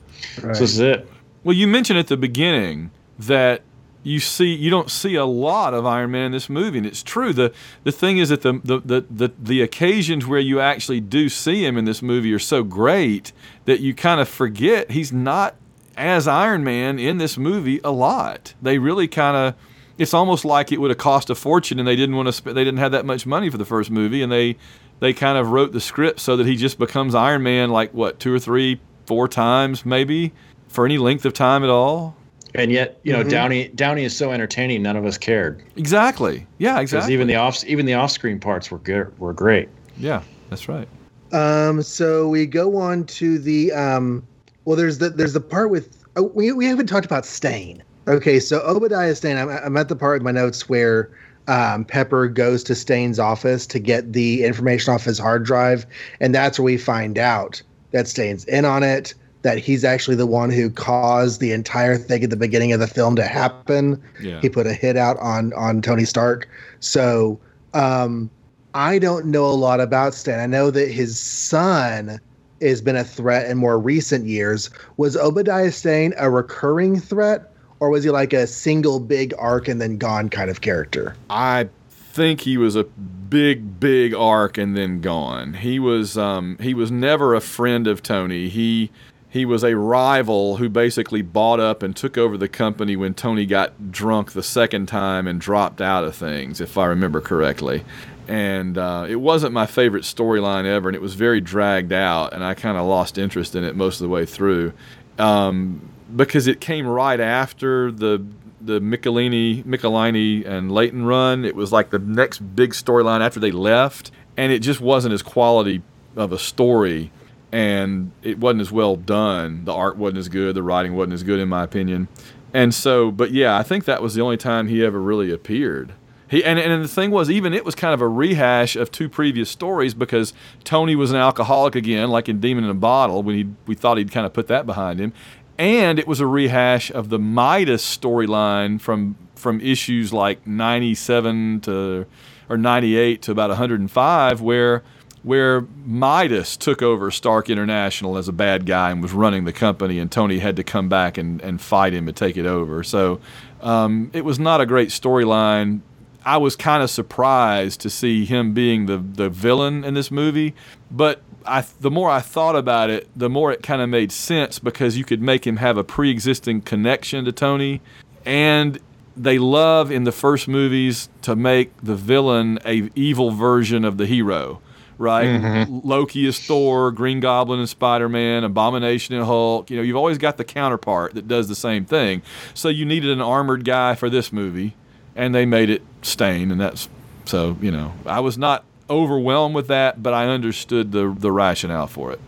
so this is it. Well, you mentioned at the beginning that you see you don't see a lot of Iron Man in this movie, and it's true. the The thing is that the the, the the the occasions where you actually do see him in this movie are so great that you kind of forget he's not as Iron Man in this movie a lot. They really kind of. It's almost like it would have cost a fortune, and they didn't want to. They didn't have that much money for the first movie, and they they kind of wrote the script so that he just becomes Iron Man like what two or three, four times maybe for any length of time at all. And yet, you know, Mhm. Downey Downey is so entertaining. None of us cared Exactly. Yeah. because Exactly. even the off even the off screen parts were good. Were great. yeah. That's right. Um, so we go on to the um, well, there's the there's the part with oh, we we haven't talked about Stane. Okay, so Obadiah Stane. I'm, I'm at the part of my notes where um, Pepper goes to Stane's office to get the information off his hard drive, and that's where we find out that Stane's in on it. That he's actually the one who caused the entire thing at the beginning of the film to happen. Yeah. He put a hit out on on Tony Stark. So um, I don't know a lot about Stan. I know that his son has been a threat in more recent years. Was Obadiah Stane a recurring threat, or was he like a single big arc and then gone kind of character? I think he was a big, big arc and then gone. He was um, he was never a friend of Tony. He he was a rival who basically bought up and took over the company when Tony got drunk the second time and dropped out of things, if I remember correctly. And uh, it wasn't my favorite storyline ever, and it was very dragged out, and I kind of lost interest in it most of the way through um, because it came right after the the Michelini, Michelinie and Layton run. It was like the next big storyline after they left, and it just wasn't as quality of a story and it wasn't as well done. The art wasn't as good, the writing wasn't as good, in my opinion. And so, but yeah, I think that was the only time he ever really appeared. He and, and the thing was, even it was kind of a rehash of two previous stories because Tony was an alcoholic again, like in Demon in a Bottle, when he we thought he'd kind of put that behind him, and it was a rehash of the Midas storyline from from issues like 97 to or 98 to about 105, where where Midas took over Stark International as a bad guy and was running the company, and Tony had to come back and, and fight him to take it over. So um, it was not a great storyline. I was kind of surprised to see him being the, the villain in this movie, but I, the more I thought about it, the more it kind of made sense because you could make him have a pre existing connection to Tony. And they love in the first movies to make the villain a evil version of the hero right? Mm-hmm. Loki is Thor, Green Goblin and Spider Man, Abomination and Hulk. You know, you've always got the counterpart that does the same thing. So you needed an armored guy for this movie, and they made it Stane, and that's so you know I was not overwhelmed with that, but I understood the the rationale for it.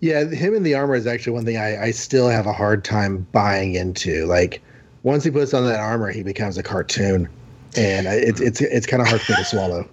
Yeah, him in the armor is actually one thing I, I still have a hard time buying into. Like once he puts on that armor, he becomes a cartoon, and it's it's it's kind of hard for me to swallow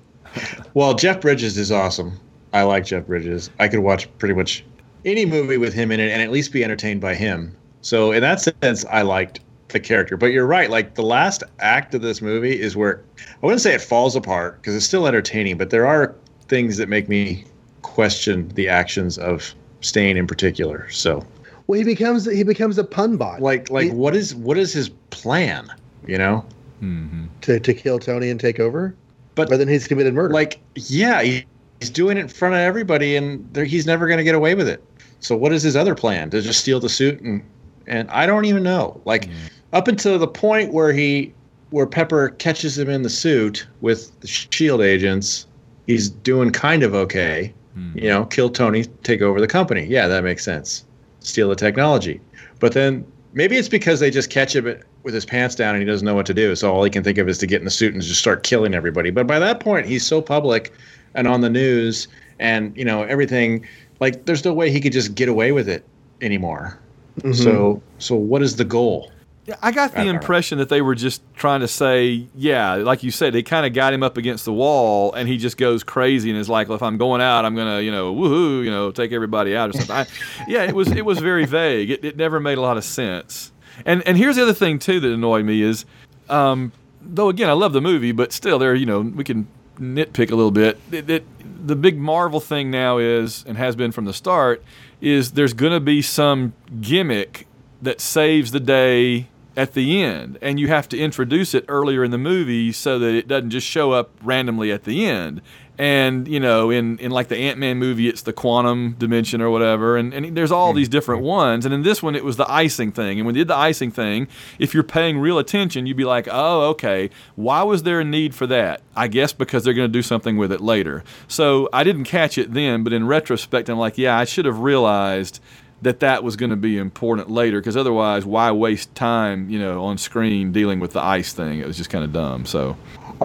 well, Jeff Bridges is awesome. I like Jeff Bridges. I could watch pretty much any movie with him in it and at least be entertained by him. So in that sense, I liked the character. But you're right. Like the last act of this movie is where I wouldn't say it falls apart because it's still entertaining, but there are things that make me question the actions of Stane in particular. So well, he becomes he becomes a pun bot. Like like he, what is what is his plan? You know, mm-hmm. to to kill Tony and take over. But, then he's committed murder. Like, yeah, he, he's doing it in front of everybody, and he's never going to get away with it. So, what is his other plan? To just steal the suit and and I don't even know. Like, mm. up until the point where he where Pepper catches him in the suit with the shield agents, he's doing kind of okay. Mm. You know, kill Tony, take over the company. Yeah, that makes sense. Steal the technology. But then maybe it's because they just catch him with his pants down and he doesn't know what to do. So all he can think of is to get in the suit and just start killing everybody. But by that point, he's so public and on the news and, you know, everything like there's no way he could just get away with it anymore. Mm-hmm. So so what is the goal? Yeah, I got the I impression know. that they were just trying to say, yeah, like you said, they kind of got him up against the wall, and he just goes crazy and is like, well, if I'm going out, I'm gonna, you know, woohoo, you know, take everybody out or something. I, yeah, it was it was very vague. It, it never made a lot of sense. And and here's the other thing too that annoyed me is, um, though again I love the movie, but still there you know we can nitpick a little bit. It, it, the big Marvel thing now is and has been from the start is there's going to be some gimmick that saves the day at the end and you have to introduce it earlier in the movie so that it doesn't just show up randomly at the end and you know in, in like the ant-man movie it's the quantum dimension or whatever and, and there's all hmm. these different ones. And in this one it was the icing thing. And when they did the icing thing if you're paying real attention you'd be like oh okay. Why was there a need for that? I guess because they're going to do something with it later. So i didn't catch it then but in retrospect i'm like yeah i should have realized that that was going to be important later because otherwise why waste time you know on screen dealing with the ice thing? It was just kind of dumb. So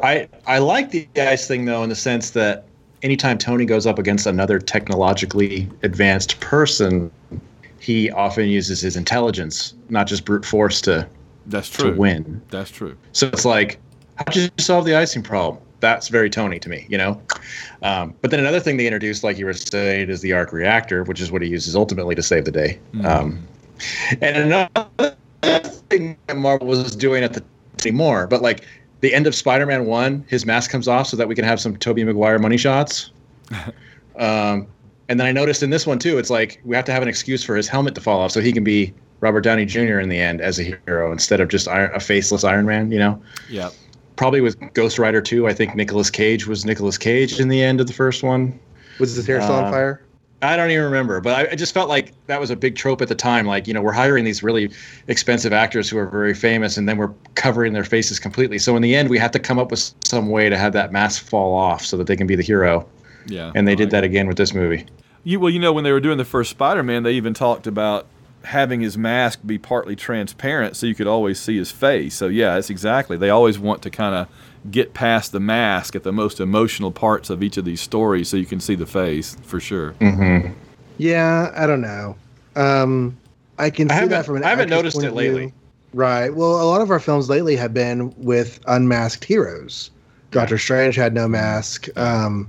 I I like the ice thing though in the sense that anytime Tony goes up against another technologically advanced person, he often uses his intelligence, not just brute force to that's true to win. That's true. So it's like, how'd you solve the icing problem? That's very Tony to me, you know. Um, but then another thing they introduced, like you were saying, is the arc reactor, which is what he uses ultimately to save the day. Mm-hmm. Um, and another thing that Marvel was doing at the anymore, but like the end of Spider-Man One, his mask comes off so that we can have some Tobey Maguire money shots. um, and then I noticed in this one too, it's like we have to have an excuse for his helmet to fall off so he can be Robert Downey Jr. in the end as a hero instead of just a faceless Iron Man. You know? Yeah. probably with Ghost Rider 2. I think Nicolas Cage was Nicolas Cage in the end of the first one. Was his hair still on Uh, fire? I don't even remember, but I, I just felt like that was a big trope at the time. Like, you know, we're hiring these really expensive actors who are very famous, and then we're covering their faces completely. So in the end, we have to come up with some way to have that mask fall off so that they can be the hero. Yeah. And they did that again with this movie. You, well, you know, when they were doing the first Spider-Man, they even talked about having his mask be partly transparent so you could always see his face. So yeah, that's exactly. They always want to kind of get past the mask at the most emotional parts of each of these stories so you can see the face for sure. Mm-hmm. Yeah, I don't know. Um, I can I see haven't- that from an I haven't noticed point it lately. Right. Well, a lot of our films lately have been with unmasked heroes. Doctor Strange had no mask. Um,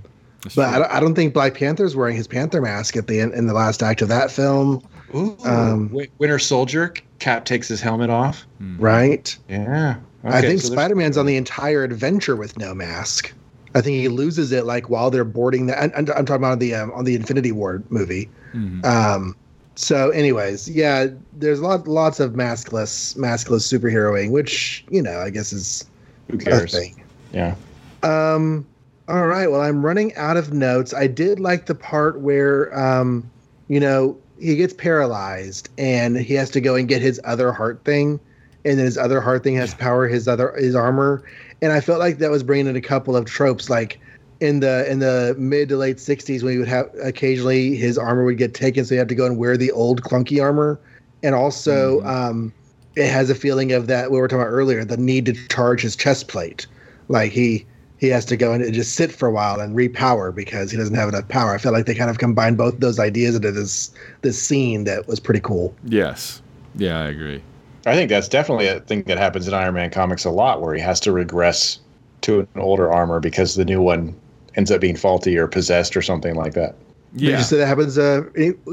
but I don't, I don't think Black Panther's wearing his Panther mask at the end in the last act of that film, Ooh, Um, Winter Soldier. Cap takes his helmet off. right? Yeah. I think so Spider Man's on the entire adventure with no mask. I think he loses it like while they're boarding the. I'm, I'm talking about the um, on the Infinity War movie. Mhm. Um, so, anyways, yeah, there's lot, lots of maskless, maskless superheroing, which you know, I guess is Who a cares? thing. Yeah. Um, all right. Well, I'm running out of notes. I did like the part where, um, you know, he gets paralyzed and he has to go and get his other heart thing, and then his other heart thing has power his other his armor. And I felt like that was bringing in a couple of tropes, like in the in the mid to late '60s when he would have occasionally his armor would get taken, so you have to go and wear the old clunky armor, and also. Mhm. Um, it has a feeling of that we were talking about earlier, the need to charge his chest plate. Like he he has to go and just sit for a while and repower because he doesn't have enough power. I felt like they kind of combined both those ideas into this this scene that was pretty cool. Yes. Yeah, I agree. I think that's definitely a thing that happens in Iron Man comics a lot, where he has to regress to an older armor because the new one ends up being faulty or possessed or something like that. Did Yeah. you say that happens uh,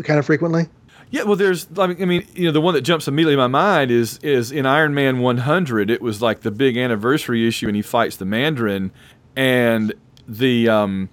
kind of frequently? Yeah, well, there's. I mean, I mean, you know, the one that jumps immediately in my mind is is in Iron Man 100. It was like the big anniversary issue, and he fights the Mandarin, and the um,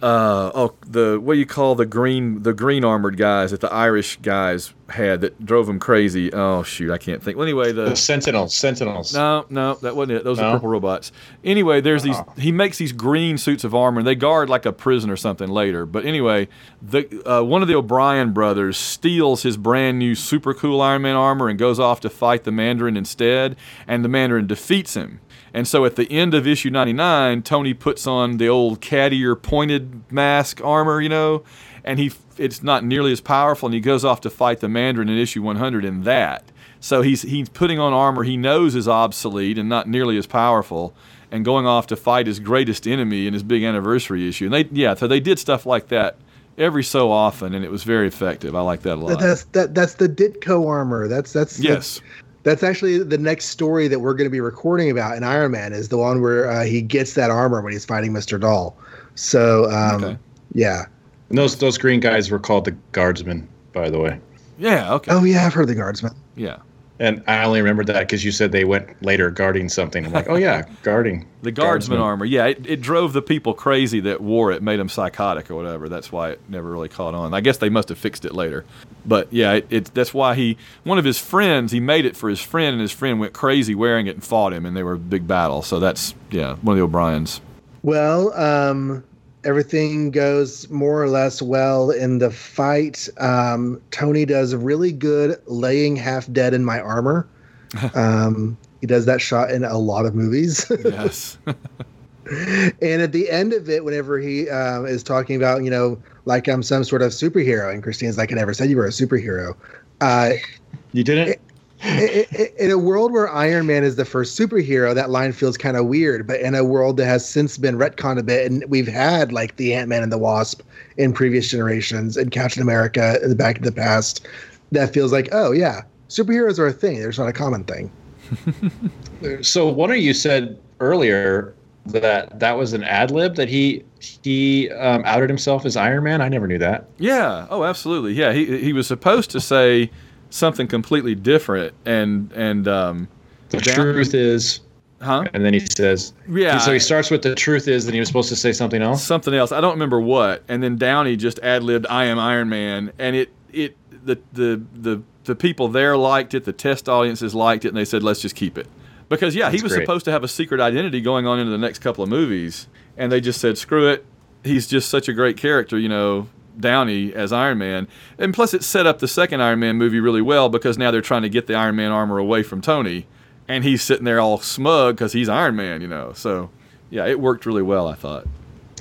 uh, oh, the what do you call the green the green armored guys that the Irish guys had that drove him crazy. Oh shoot, I can't think. Well, anyway, The the Sentinels, Sentinels. no, no, that wasn't it. Those are purple robots. Anyway, there's these. Oh. He makes these green suits of armor, and they guard like a prison or something later. But anyway, the uh, one of the O'Brien brothers steals his brand new super cool Iron Man armor and goes off to fight the Mandarin instead, and the Mandarin defeats him. And so at the end of issue 99, Tony puts on the old cat ear pointed mask armor, you know, and he it's not nearly as powerful, and he goes off to fight the Mandarin in issue 100 in that. So he's he's putting on armor he knows is obsolete and not nearly as powerful, and going off to fight his greatest enemy in his big anniversary issue. And they yeah, so they did stuff like that every so often, and it was very effective. I like that a lot. That's that that's the Ditko armor. That's that's yes, That's actually the next story that we're going to be recording about in Iron Man is the one where uh, he gets that armor when he's fighting Mr. Doll. So um, Okay. yeah. And those those green guys were called the Guardsmen, by the way. yeah, okay, Oh yeah, I've heard of the Guardsmen. yeah. And I only remembered that because you said they went later guarding something. I'm like, oh yeah, guarding. The guardsman, armor, yeah, it, it drove the people crazy that wore it, made them psychotic or whatever. That's why it never really caught on. I guess they must have fixed it later, but yeah, it, it that's why he one of his friends he made it for his friend, and his friend went crazy wearing it and fought him, and they were a big battle. So that's yeah, one of the O'Briens. Well, um, everything goes more or less well in the fight. Um, Tony does really good laying half dead in my armor. Um, he does that shot in a lot of movies. Yes, and at the end of it, whenever he um, is talking about, you know, like I'm some sort of superhero, and Christine's like, I never said you were a superhero. Uh, You didn't? i- i- in a world where Iron Man is the first superhero, that line feels kind of weird. But in a world that has since been retconned a bit, and we've had like the Ant Man and the Wasp in previous generations, and Captain America in the back of the past, that feels like, oh yeah, superheroes are a thing. There's not a common thing. So one of you said earlier that that was an ad lib that he he um, outed himself as Iron Man. I never knew that. yeah, oh, absolutely, yeah. He he was supposed to say something completely different, and and um, The Down- truth is, huh? and then he says, Yeah. So he starts with the truth is, then he was supposed to say something else. something else. I don't remember what. And then Downey just ad libbed "I am Iron Man," and it it the the the the people there liked it. The test audiences liked it, and they said, "Let's just keep it." Because yeah, he was great. supposed to have a secret identity going on into the next couple of movies, and they just said, "Screw it." He's just such a great character, you know, Downey as Iron Man, and plus it set up the second Iron Man movie really well because now they're trying to get the Iron Man armor away from Tony, and he's sitting there all smug because he's Iron Man, you know. So yeah, it worked really well, I thought.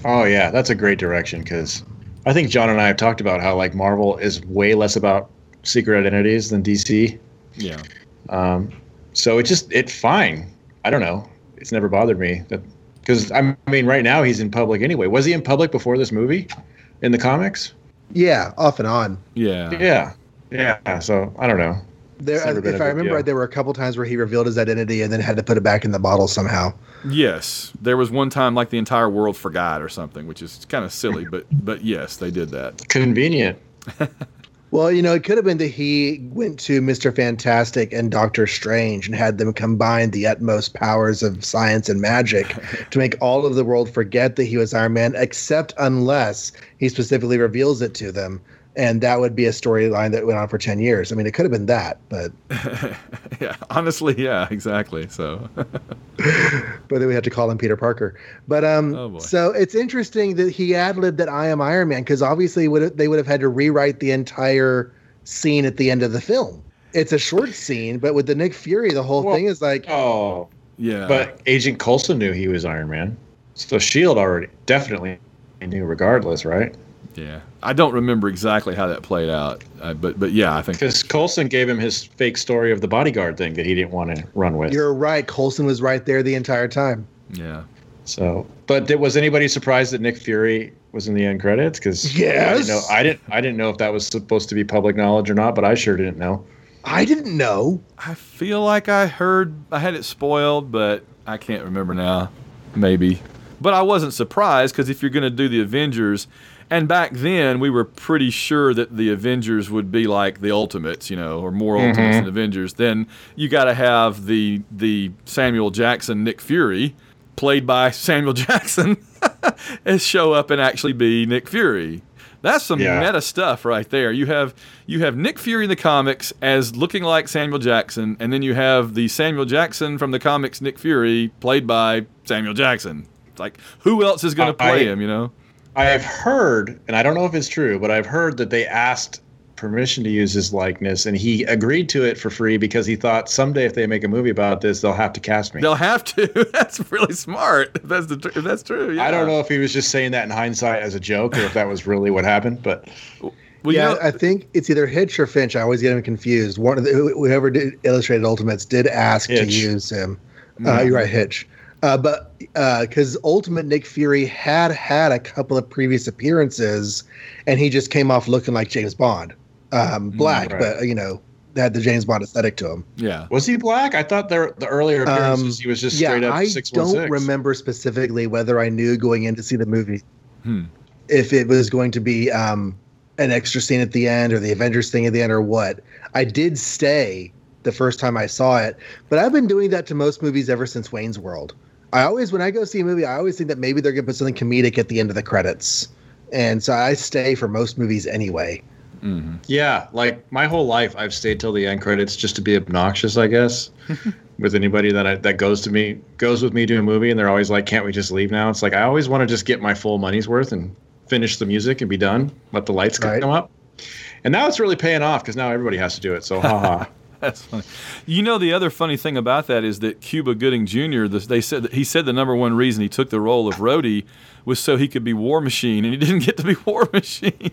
Oh yeah, that's a great direction because I think John and I have talked about how like Marvel is way less about secret identities than DC. Yeah. Um, so it just it fine. I don't know. It's never bothered me that because I mean right now he's in public anyway. Was he in public before this movie in the comics? Yeah, off and on. Yeah. Yeah, yeah. So I don't know. There, It's never been if I remember deal. right, there were a couple times where he revealed his identity and then had to put it back in the bottle somehow. Yes, there was one time like the entire world forgot or something, which is kind of silly, but but yes, they did that. Convenient. Well, you know, it could have been that he went to Mr. Fantastic and Doctor Strange and had them combine the utmost powers of science and magic to make all of the world forget that he was Iron Man, except unless he specifically reveals it to them. And that would be a storyline that went on for 10 years. I mean, it could have been that, but yeah, honestly, yeah, exactly. So but then we had to call him Peter Parker. But um, Oh, so it's interesting that he ad libbed that I am Iron Man because obviously would they would have had to rewrite the entire scene at the end of the film. It's a short scene, but with the Nick Fury, the whole Well- thing is like, Oh, yeah, but Agent Coulson knew he was Iron Man, so Shield already definitely knew regardless, right? yeah, I don't remember exactly how that played out, uh, but but yeah, I think Because Coulson gave him his fake story of the bodyguard thing that he didn't want to run with. you're right. Coulson was right there the entire time. yeah, So, but did, was anybody surprised that Nick Fury was in the end credits? Because I Yes. didn't know. I didn't. I didn't know if that was supposed to be public knowledge or not, but I sure didn't know. I didn't know. I feel like I heard I had it spoiled, but I can't remember now. Maybe, but I wasn't surprised because if you're going to do the Avengers, and back then we were pretty sure that the Avengers would be like the Ultimates, you know, or more Ultimates mm-hmm. than Avengers. Then you got to have the the Samuel Jackson Nick Fury, played by Samuel Jackson, and show up and actually be Nick Fury. That's some Yeah. meta stuff right there. You have you have Nick Fury in the comics as looking like Samuel Jackson, and then you have the Samuel Jackson from the comics Nick Fury played by Samuel Jackson. It's like who else is going to I- play him? You know? I've heard, and I don't know if it's true, but I've heard that they asked permission to use his likeness, and he agreed to it for free because he thought someday if they make a movie about this, they'll have to cast me. They'll have to. that's really smart. If that's the tr- if that's true. Yeah. I don't know if he was just saying that in hindsight as a joke or if that was really what happened, but Well, you yeah, know- I think it's either Hitch or Finch. I always get him confused. One of the, whoever did illustrated Ultimates did ask to use him. Uh, you're right, Hitch. Uh, but because Ultimate Nick Fury had had a couple of previous appearances, and he just came off looking like James Bond, um, black, right. but you know had the James Bond aesthetic to him. yeah. was he black? I thought there, the earlier appearances Um, he was just yeah, straight up I don't remember specifically whether I knew going in to see the movie Hmm. if it was going to be um, an extra scene at the end or the Avengers thing at the end or what. I did stay the first time I saw it, but I've been doing that to most movies ever since Wayne's World. I always, when I go see a movie, I always think that maybe they're going to put something comedic at the end of the credits. And so I stay for most movies anyway. hmm Yeah, like my whole life, I've stayed till the end credits just to be obnoxious, I guess. with anybody that I, that goes to me goes with me to a movie, and they're always like, "Can't we just leave now?" It's like I always want to just get my full money's worth and finish the music and be done. Let the lights Right. come up. And now it's really paying off because now everybody has to do it. So, haha. That's funny. You know, the other funny thing about that is that Cuba Gooding Jr. They said that he said the number one reason he took the role of Rhodey was so he could be War Machine, and he didn't get to be War Machine.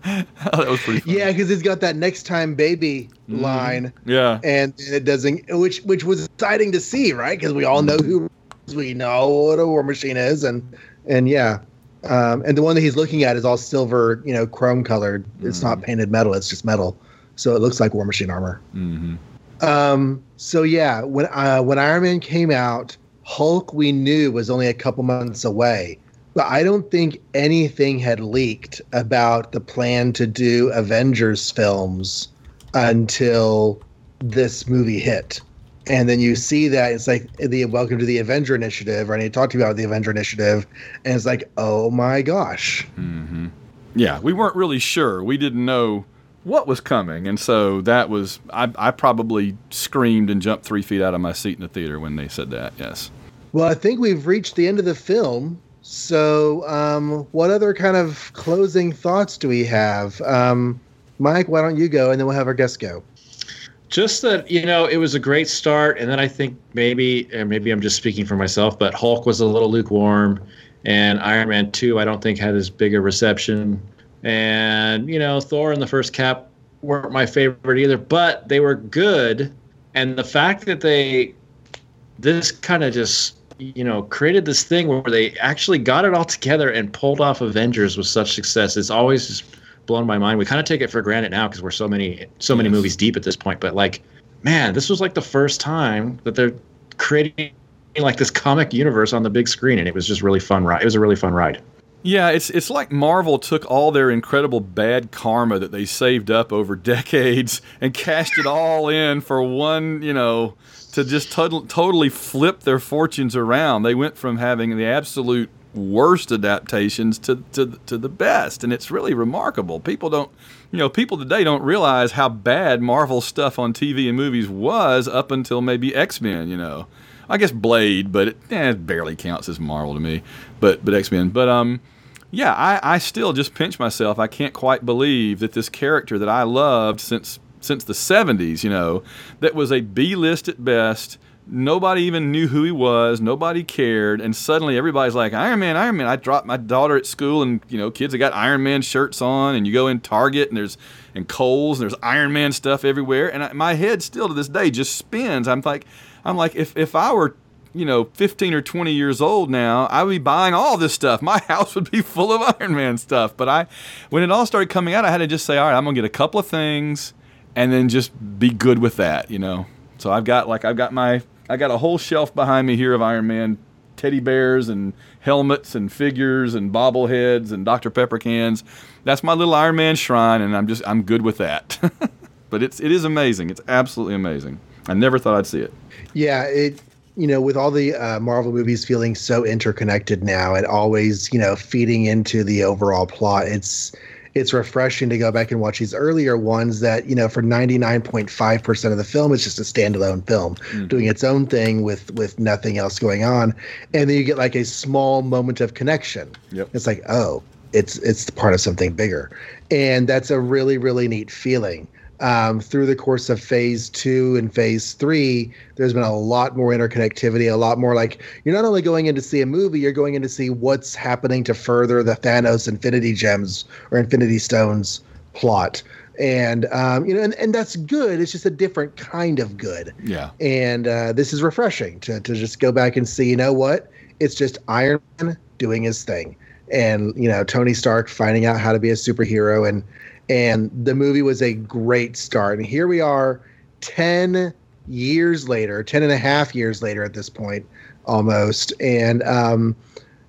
oh, that was pretty. Funny. Yeah, because he's got that next time baby line. Yeah. and it doesn't which which was exciting to see right because we all know who we know what a war machine is and and yeah um and the one that he's looking at is all silver you know chrome colored it's not painted metal it's just metal so it looks like war machine armor hmm um so yeah when uh when iron man came out hulk we knew was only a couple months away but i don't think anything had leaked about the plan to do avengers films until this movie hit. And then you see that it's like the welcome to the Avenger Initiative, right? And he talked about the Avenger Initiative, and it's like, oh my gosh. hmm Yeah, we weren't really sure. We didn't know what was coming. And so that was, I, I probably screamed and jumped three feet out of my seat in the theater when they said that. Yes. Well, I think we've reached the end of the film. So, um, what other kind of closing thoughts do we have? Um, Mike, why don't you go and then we'll have our guest go? Just that, you know, it was a great start. And then I think maybe, and maybe I'm just speaking for myself, but Hulk was a little lukewarm. And Iron Man 2, I don't think had as big a reception. And, you know, Thor and the first Cap weren't my favorite either, but they were good. And the fact that they, this kind of just, you know, created this thing where they actually got it all together and pulled off Avengers with such success. It's always just blown my mind. We kind of take it for granted now because we're so many, so many Yes. movies deep at this point. But like, man, this was like the first time that they're creating like this comic universe on the big screen, and it was just really fun ride. It was a really fun ride. Yeah, it's it's like Marvel took all their incredible bad karma that they saved up over decades and cashed it all in for one, you know, to just tot- totally flip their fortunes around. They went from having the absolute worst adaptations to, to to the best, and it's really remarkable. People don't, you know, people today don't realize how bad Marvel stuff on TV and movies was up until maybe X Men. You know, I guess Blade, but it, eh, it barely counts as Marvel to me. But but X Men, but um, yeah, I, I still just pinch myself. I can't quite believe that this character that I loved since since the '70s, you know, that was a B list at best. Nobody even knew who he was. Nobody cared, and suddenly everybody's like Iron Man, Iron Man. I dropped my daughter at school, and you know, kids have got Iron Man shirts on, and you go in Target, and there's and Kohl's, and there's Iron Man stuff everywhere, and I, my head still to this day just spins. I'm like, I'm like, if if I were you know, 15 or 20 years old now, I would be buying all this stuff. My house would be full of Iron Man stuff. But I, when it all started coming out, I had to just say, all right, I'm gonna get a couple of things, and then just be good with that, you know. So I've got like I've got my I got a whole shelf behind me here of Iron Man teddy bears and helmets and figures and bobbleheads and Dr Pepper cans. That's my little Iron Man shrine, and I'm just I'm good with that. but it's it is amazing. It's absolutely amazing. I never thought I'd see it. Yeah, it you know, with all the uh, Marvel movies feeling so interconnected now and always, you know, feeding into the overall plot, it's it's refreshing to go back and watch these earlier ones that, you know, for 99.5% of the film it's just a standalone film doing its own thing with with nothing else going on. And then you get like a small moment of connection. Yep. It's like, oh, it's it's part of something bigger. And that's a really really neat feeling um, through the course of phase two and phase three, there's been a lot more interconnectivity, a lot more like you're not only going in to see a movie, you're going in to see what's happening to further the Thanos Infinity Gems or Infinity Stones plot. And um, you know, and, and that's good. It's just a different kind of good. Yeah. And uh, this is refreshing to to just go back and see. You know what? It's just Iron Man doing his thing, and you know Tony Stark finding out how to be a superhero, and and the movie was a great start. And here we are, ten years later, 10 and a half years later at this point, almost. And um,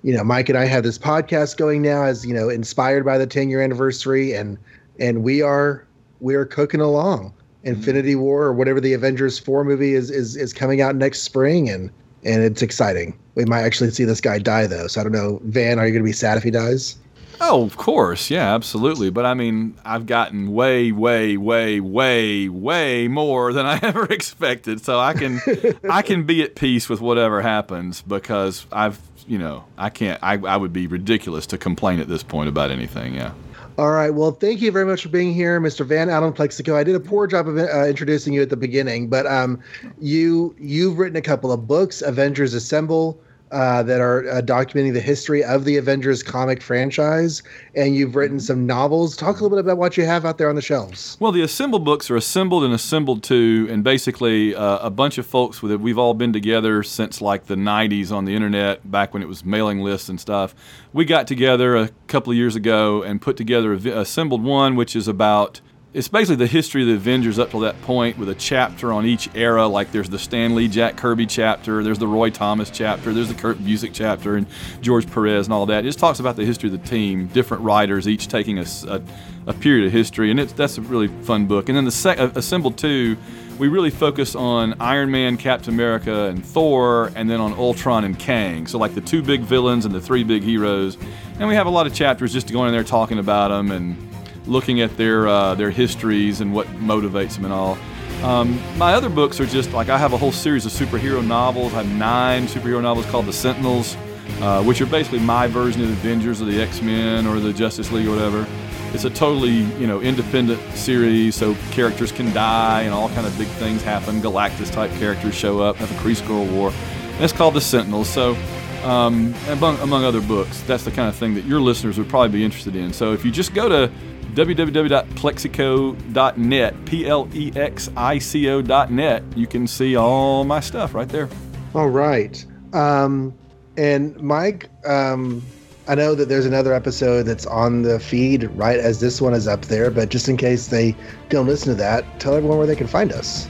you know, Mike and I have this podcast going now, as you know, inspired by the 10 year anniversary, and and we are we are cooking along. Infinity War or whatever the Avengers 4 movie is is is coming out next spring and and it's exciting. We might actually see this guy die though. So I don't know, Van, are you going to be sad if he dies? Oh, of course. Yeah, absolutely. But I mean, I've gotten way, way, way, way, way more than I ever expected. So I can I can be at peace with whatever happens because I've, you know, I can't I, I would be ridiculous to complain at this point about anything. Yeah. All right. Well, thank you very much for being here, Mr. Van Allen Plexico. I did a poor job of uh, introducing you at the beginning, but um, you you've written a couple of books, Avengers Assemble, uh, that are uh, documenting the history of the Avengers comic franchise, and you've written some novels. Talk a little bit about what you have out there on the shelves. Well, the assembled books are assembled and assembled to, and basically uh, a bunch of folks with it. We've all been together since like the 90s on the internet, back when it was mailing lists and stuff. We got together a couple of years ago and put together a assembled one, which is about. It's basically the history of the Avengers up to that point with a chapter on each era. Like there's the Stan Lee, Jack Kirby chapter, there's the Roy Thomas chapter, there's the Kurt Busiek chapter, and George Perez and all that. It just talks about the history of the team, different writers, each taking a period of history, and it's that's a really fun book. And then the sec- uh, Assembled two, we really focus on Iron Man, Captain America, and Thor, and then on Ultron and Kang. So like the two big villains and the three big heroes, and we have a lot of chapters just going in there talking about them and looking at their uh, their histories and what motivates them and all. Um, my other books are just like I have a whole series of superhero novels. I have nine superhero novels called The Sentinels, uh, which are basically my version of the Avengers or the X Men or the Justice League or whatever. It's a totally you know independent series, so characters can die and all kind of big things happen. Galactus type characters show up, have a Kree Skrull War. And it's called The Sentinels. So um, among, among other books, that's the kind of thing that your listeners would probably be interested in. So if you just go to www.plexico.net, P L E X I C O.net, you can see all my stuff right there. All right. Um, and Mike, um, I know that there's another episode that's on the feed right as this one is up there, but just in case they don't listen to that, tell everyone where they can find us.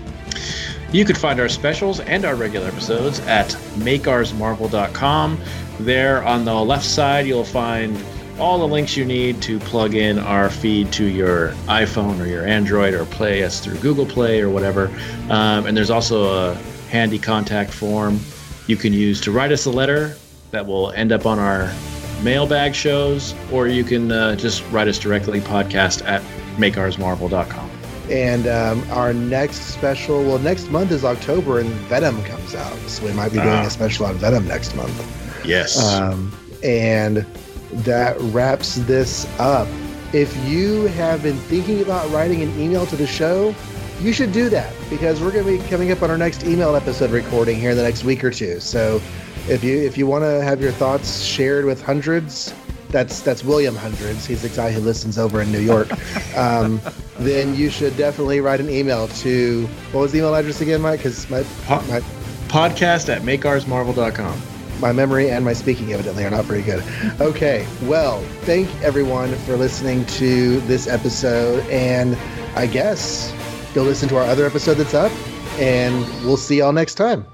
You can find our specials and our regular episodes at makeoursmarvel.com. There on the left side, you'll find all the links you need to plug in our feed to your iPhone or your Android or play us through Google Play or whatever. Um, and there's also a handy contact form you can use to write us a letter that will end up on our mailbag shows, or you can uh, just write us directly podcast at makeoursmarvel.com. And um, our next special, well, next month is October and Venom comes out. So we might be doing Ah. a special on Venom next month. Yes. Um, and that wraps this up. If you have been thinking about writing an email to the show, you should do that because we're going to be coming up on our next email episode recording here in the next week or two. So if you if you want to have your thoughts shared with hundreds, that's that's William Hundreds. He's the guy who listens over in New York. Um, then you should definitely write an email to what was the email address again, Mike? Because my, Po- my podcast at makeoursmarvel.com. my memory and my speaking evidently are not very good. Okay, well, thank everyone for listening to this episode, and I guess go listen to our other episode that's up, and we'll see y'all next time.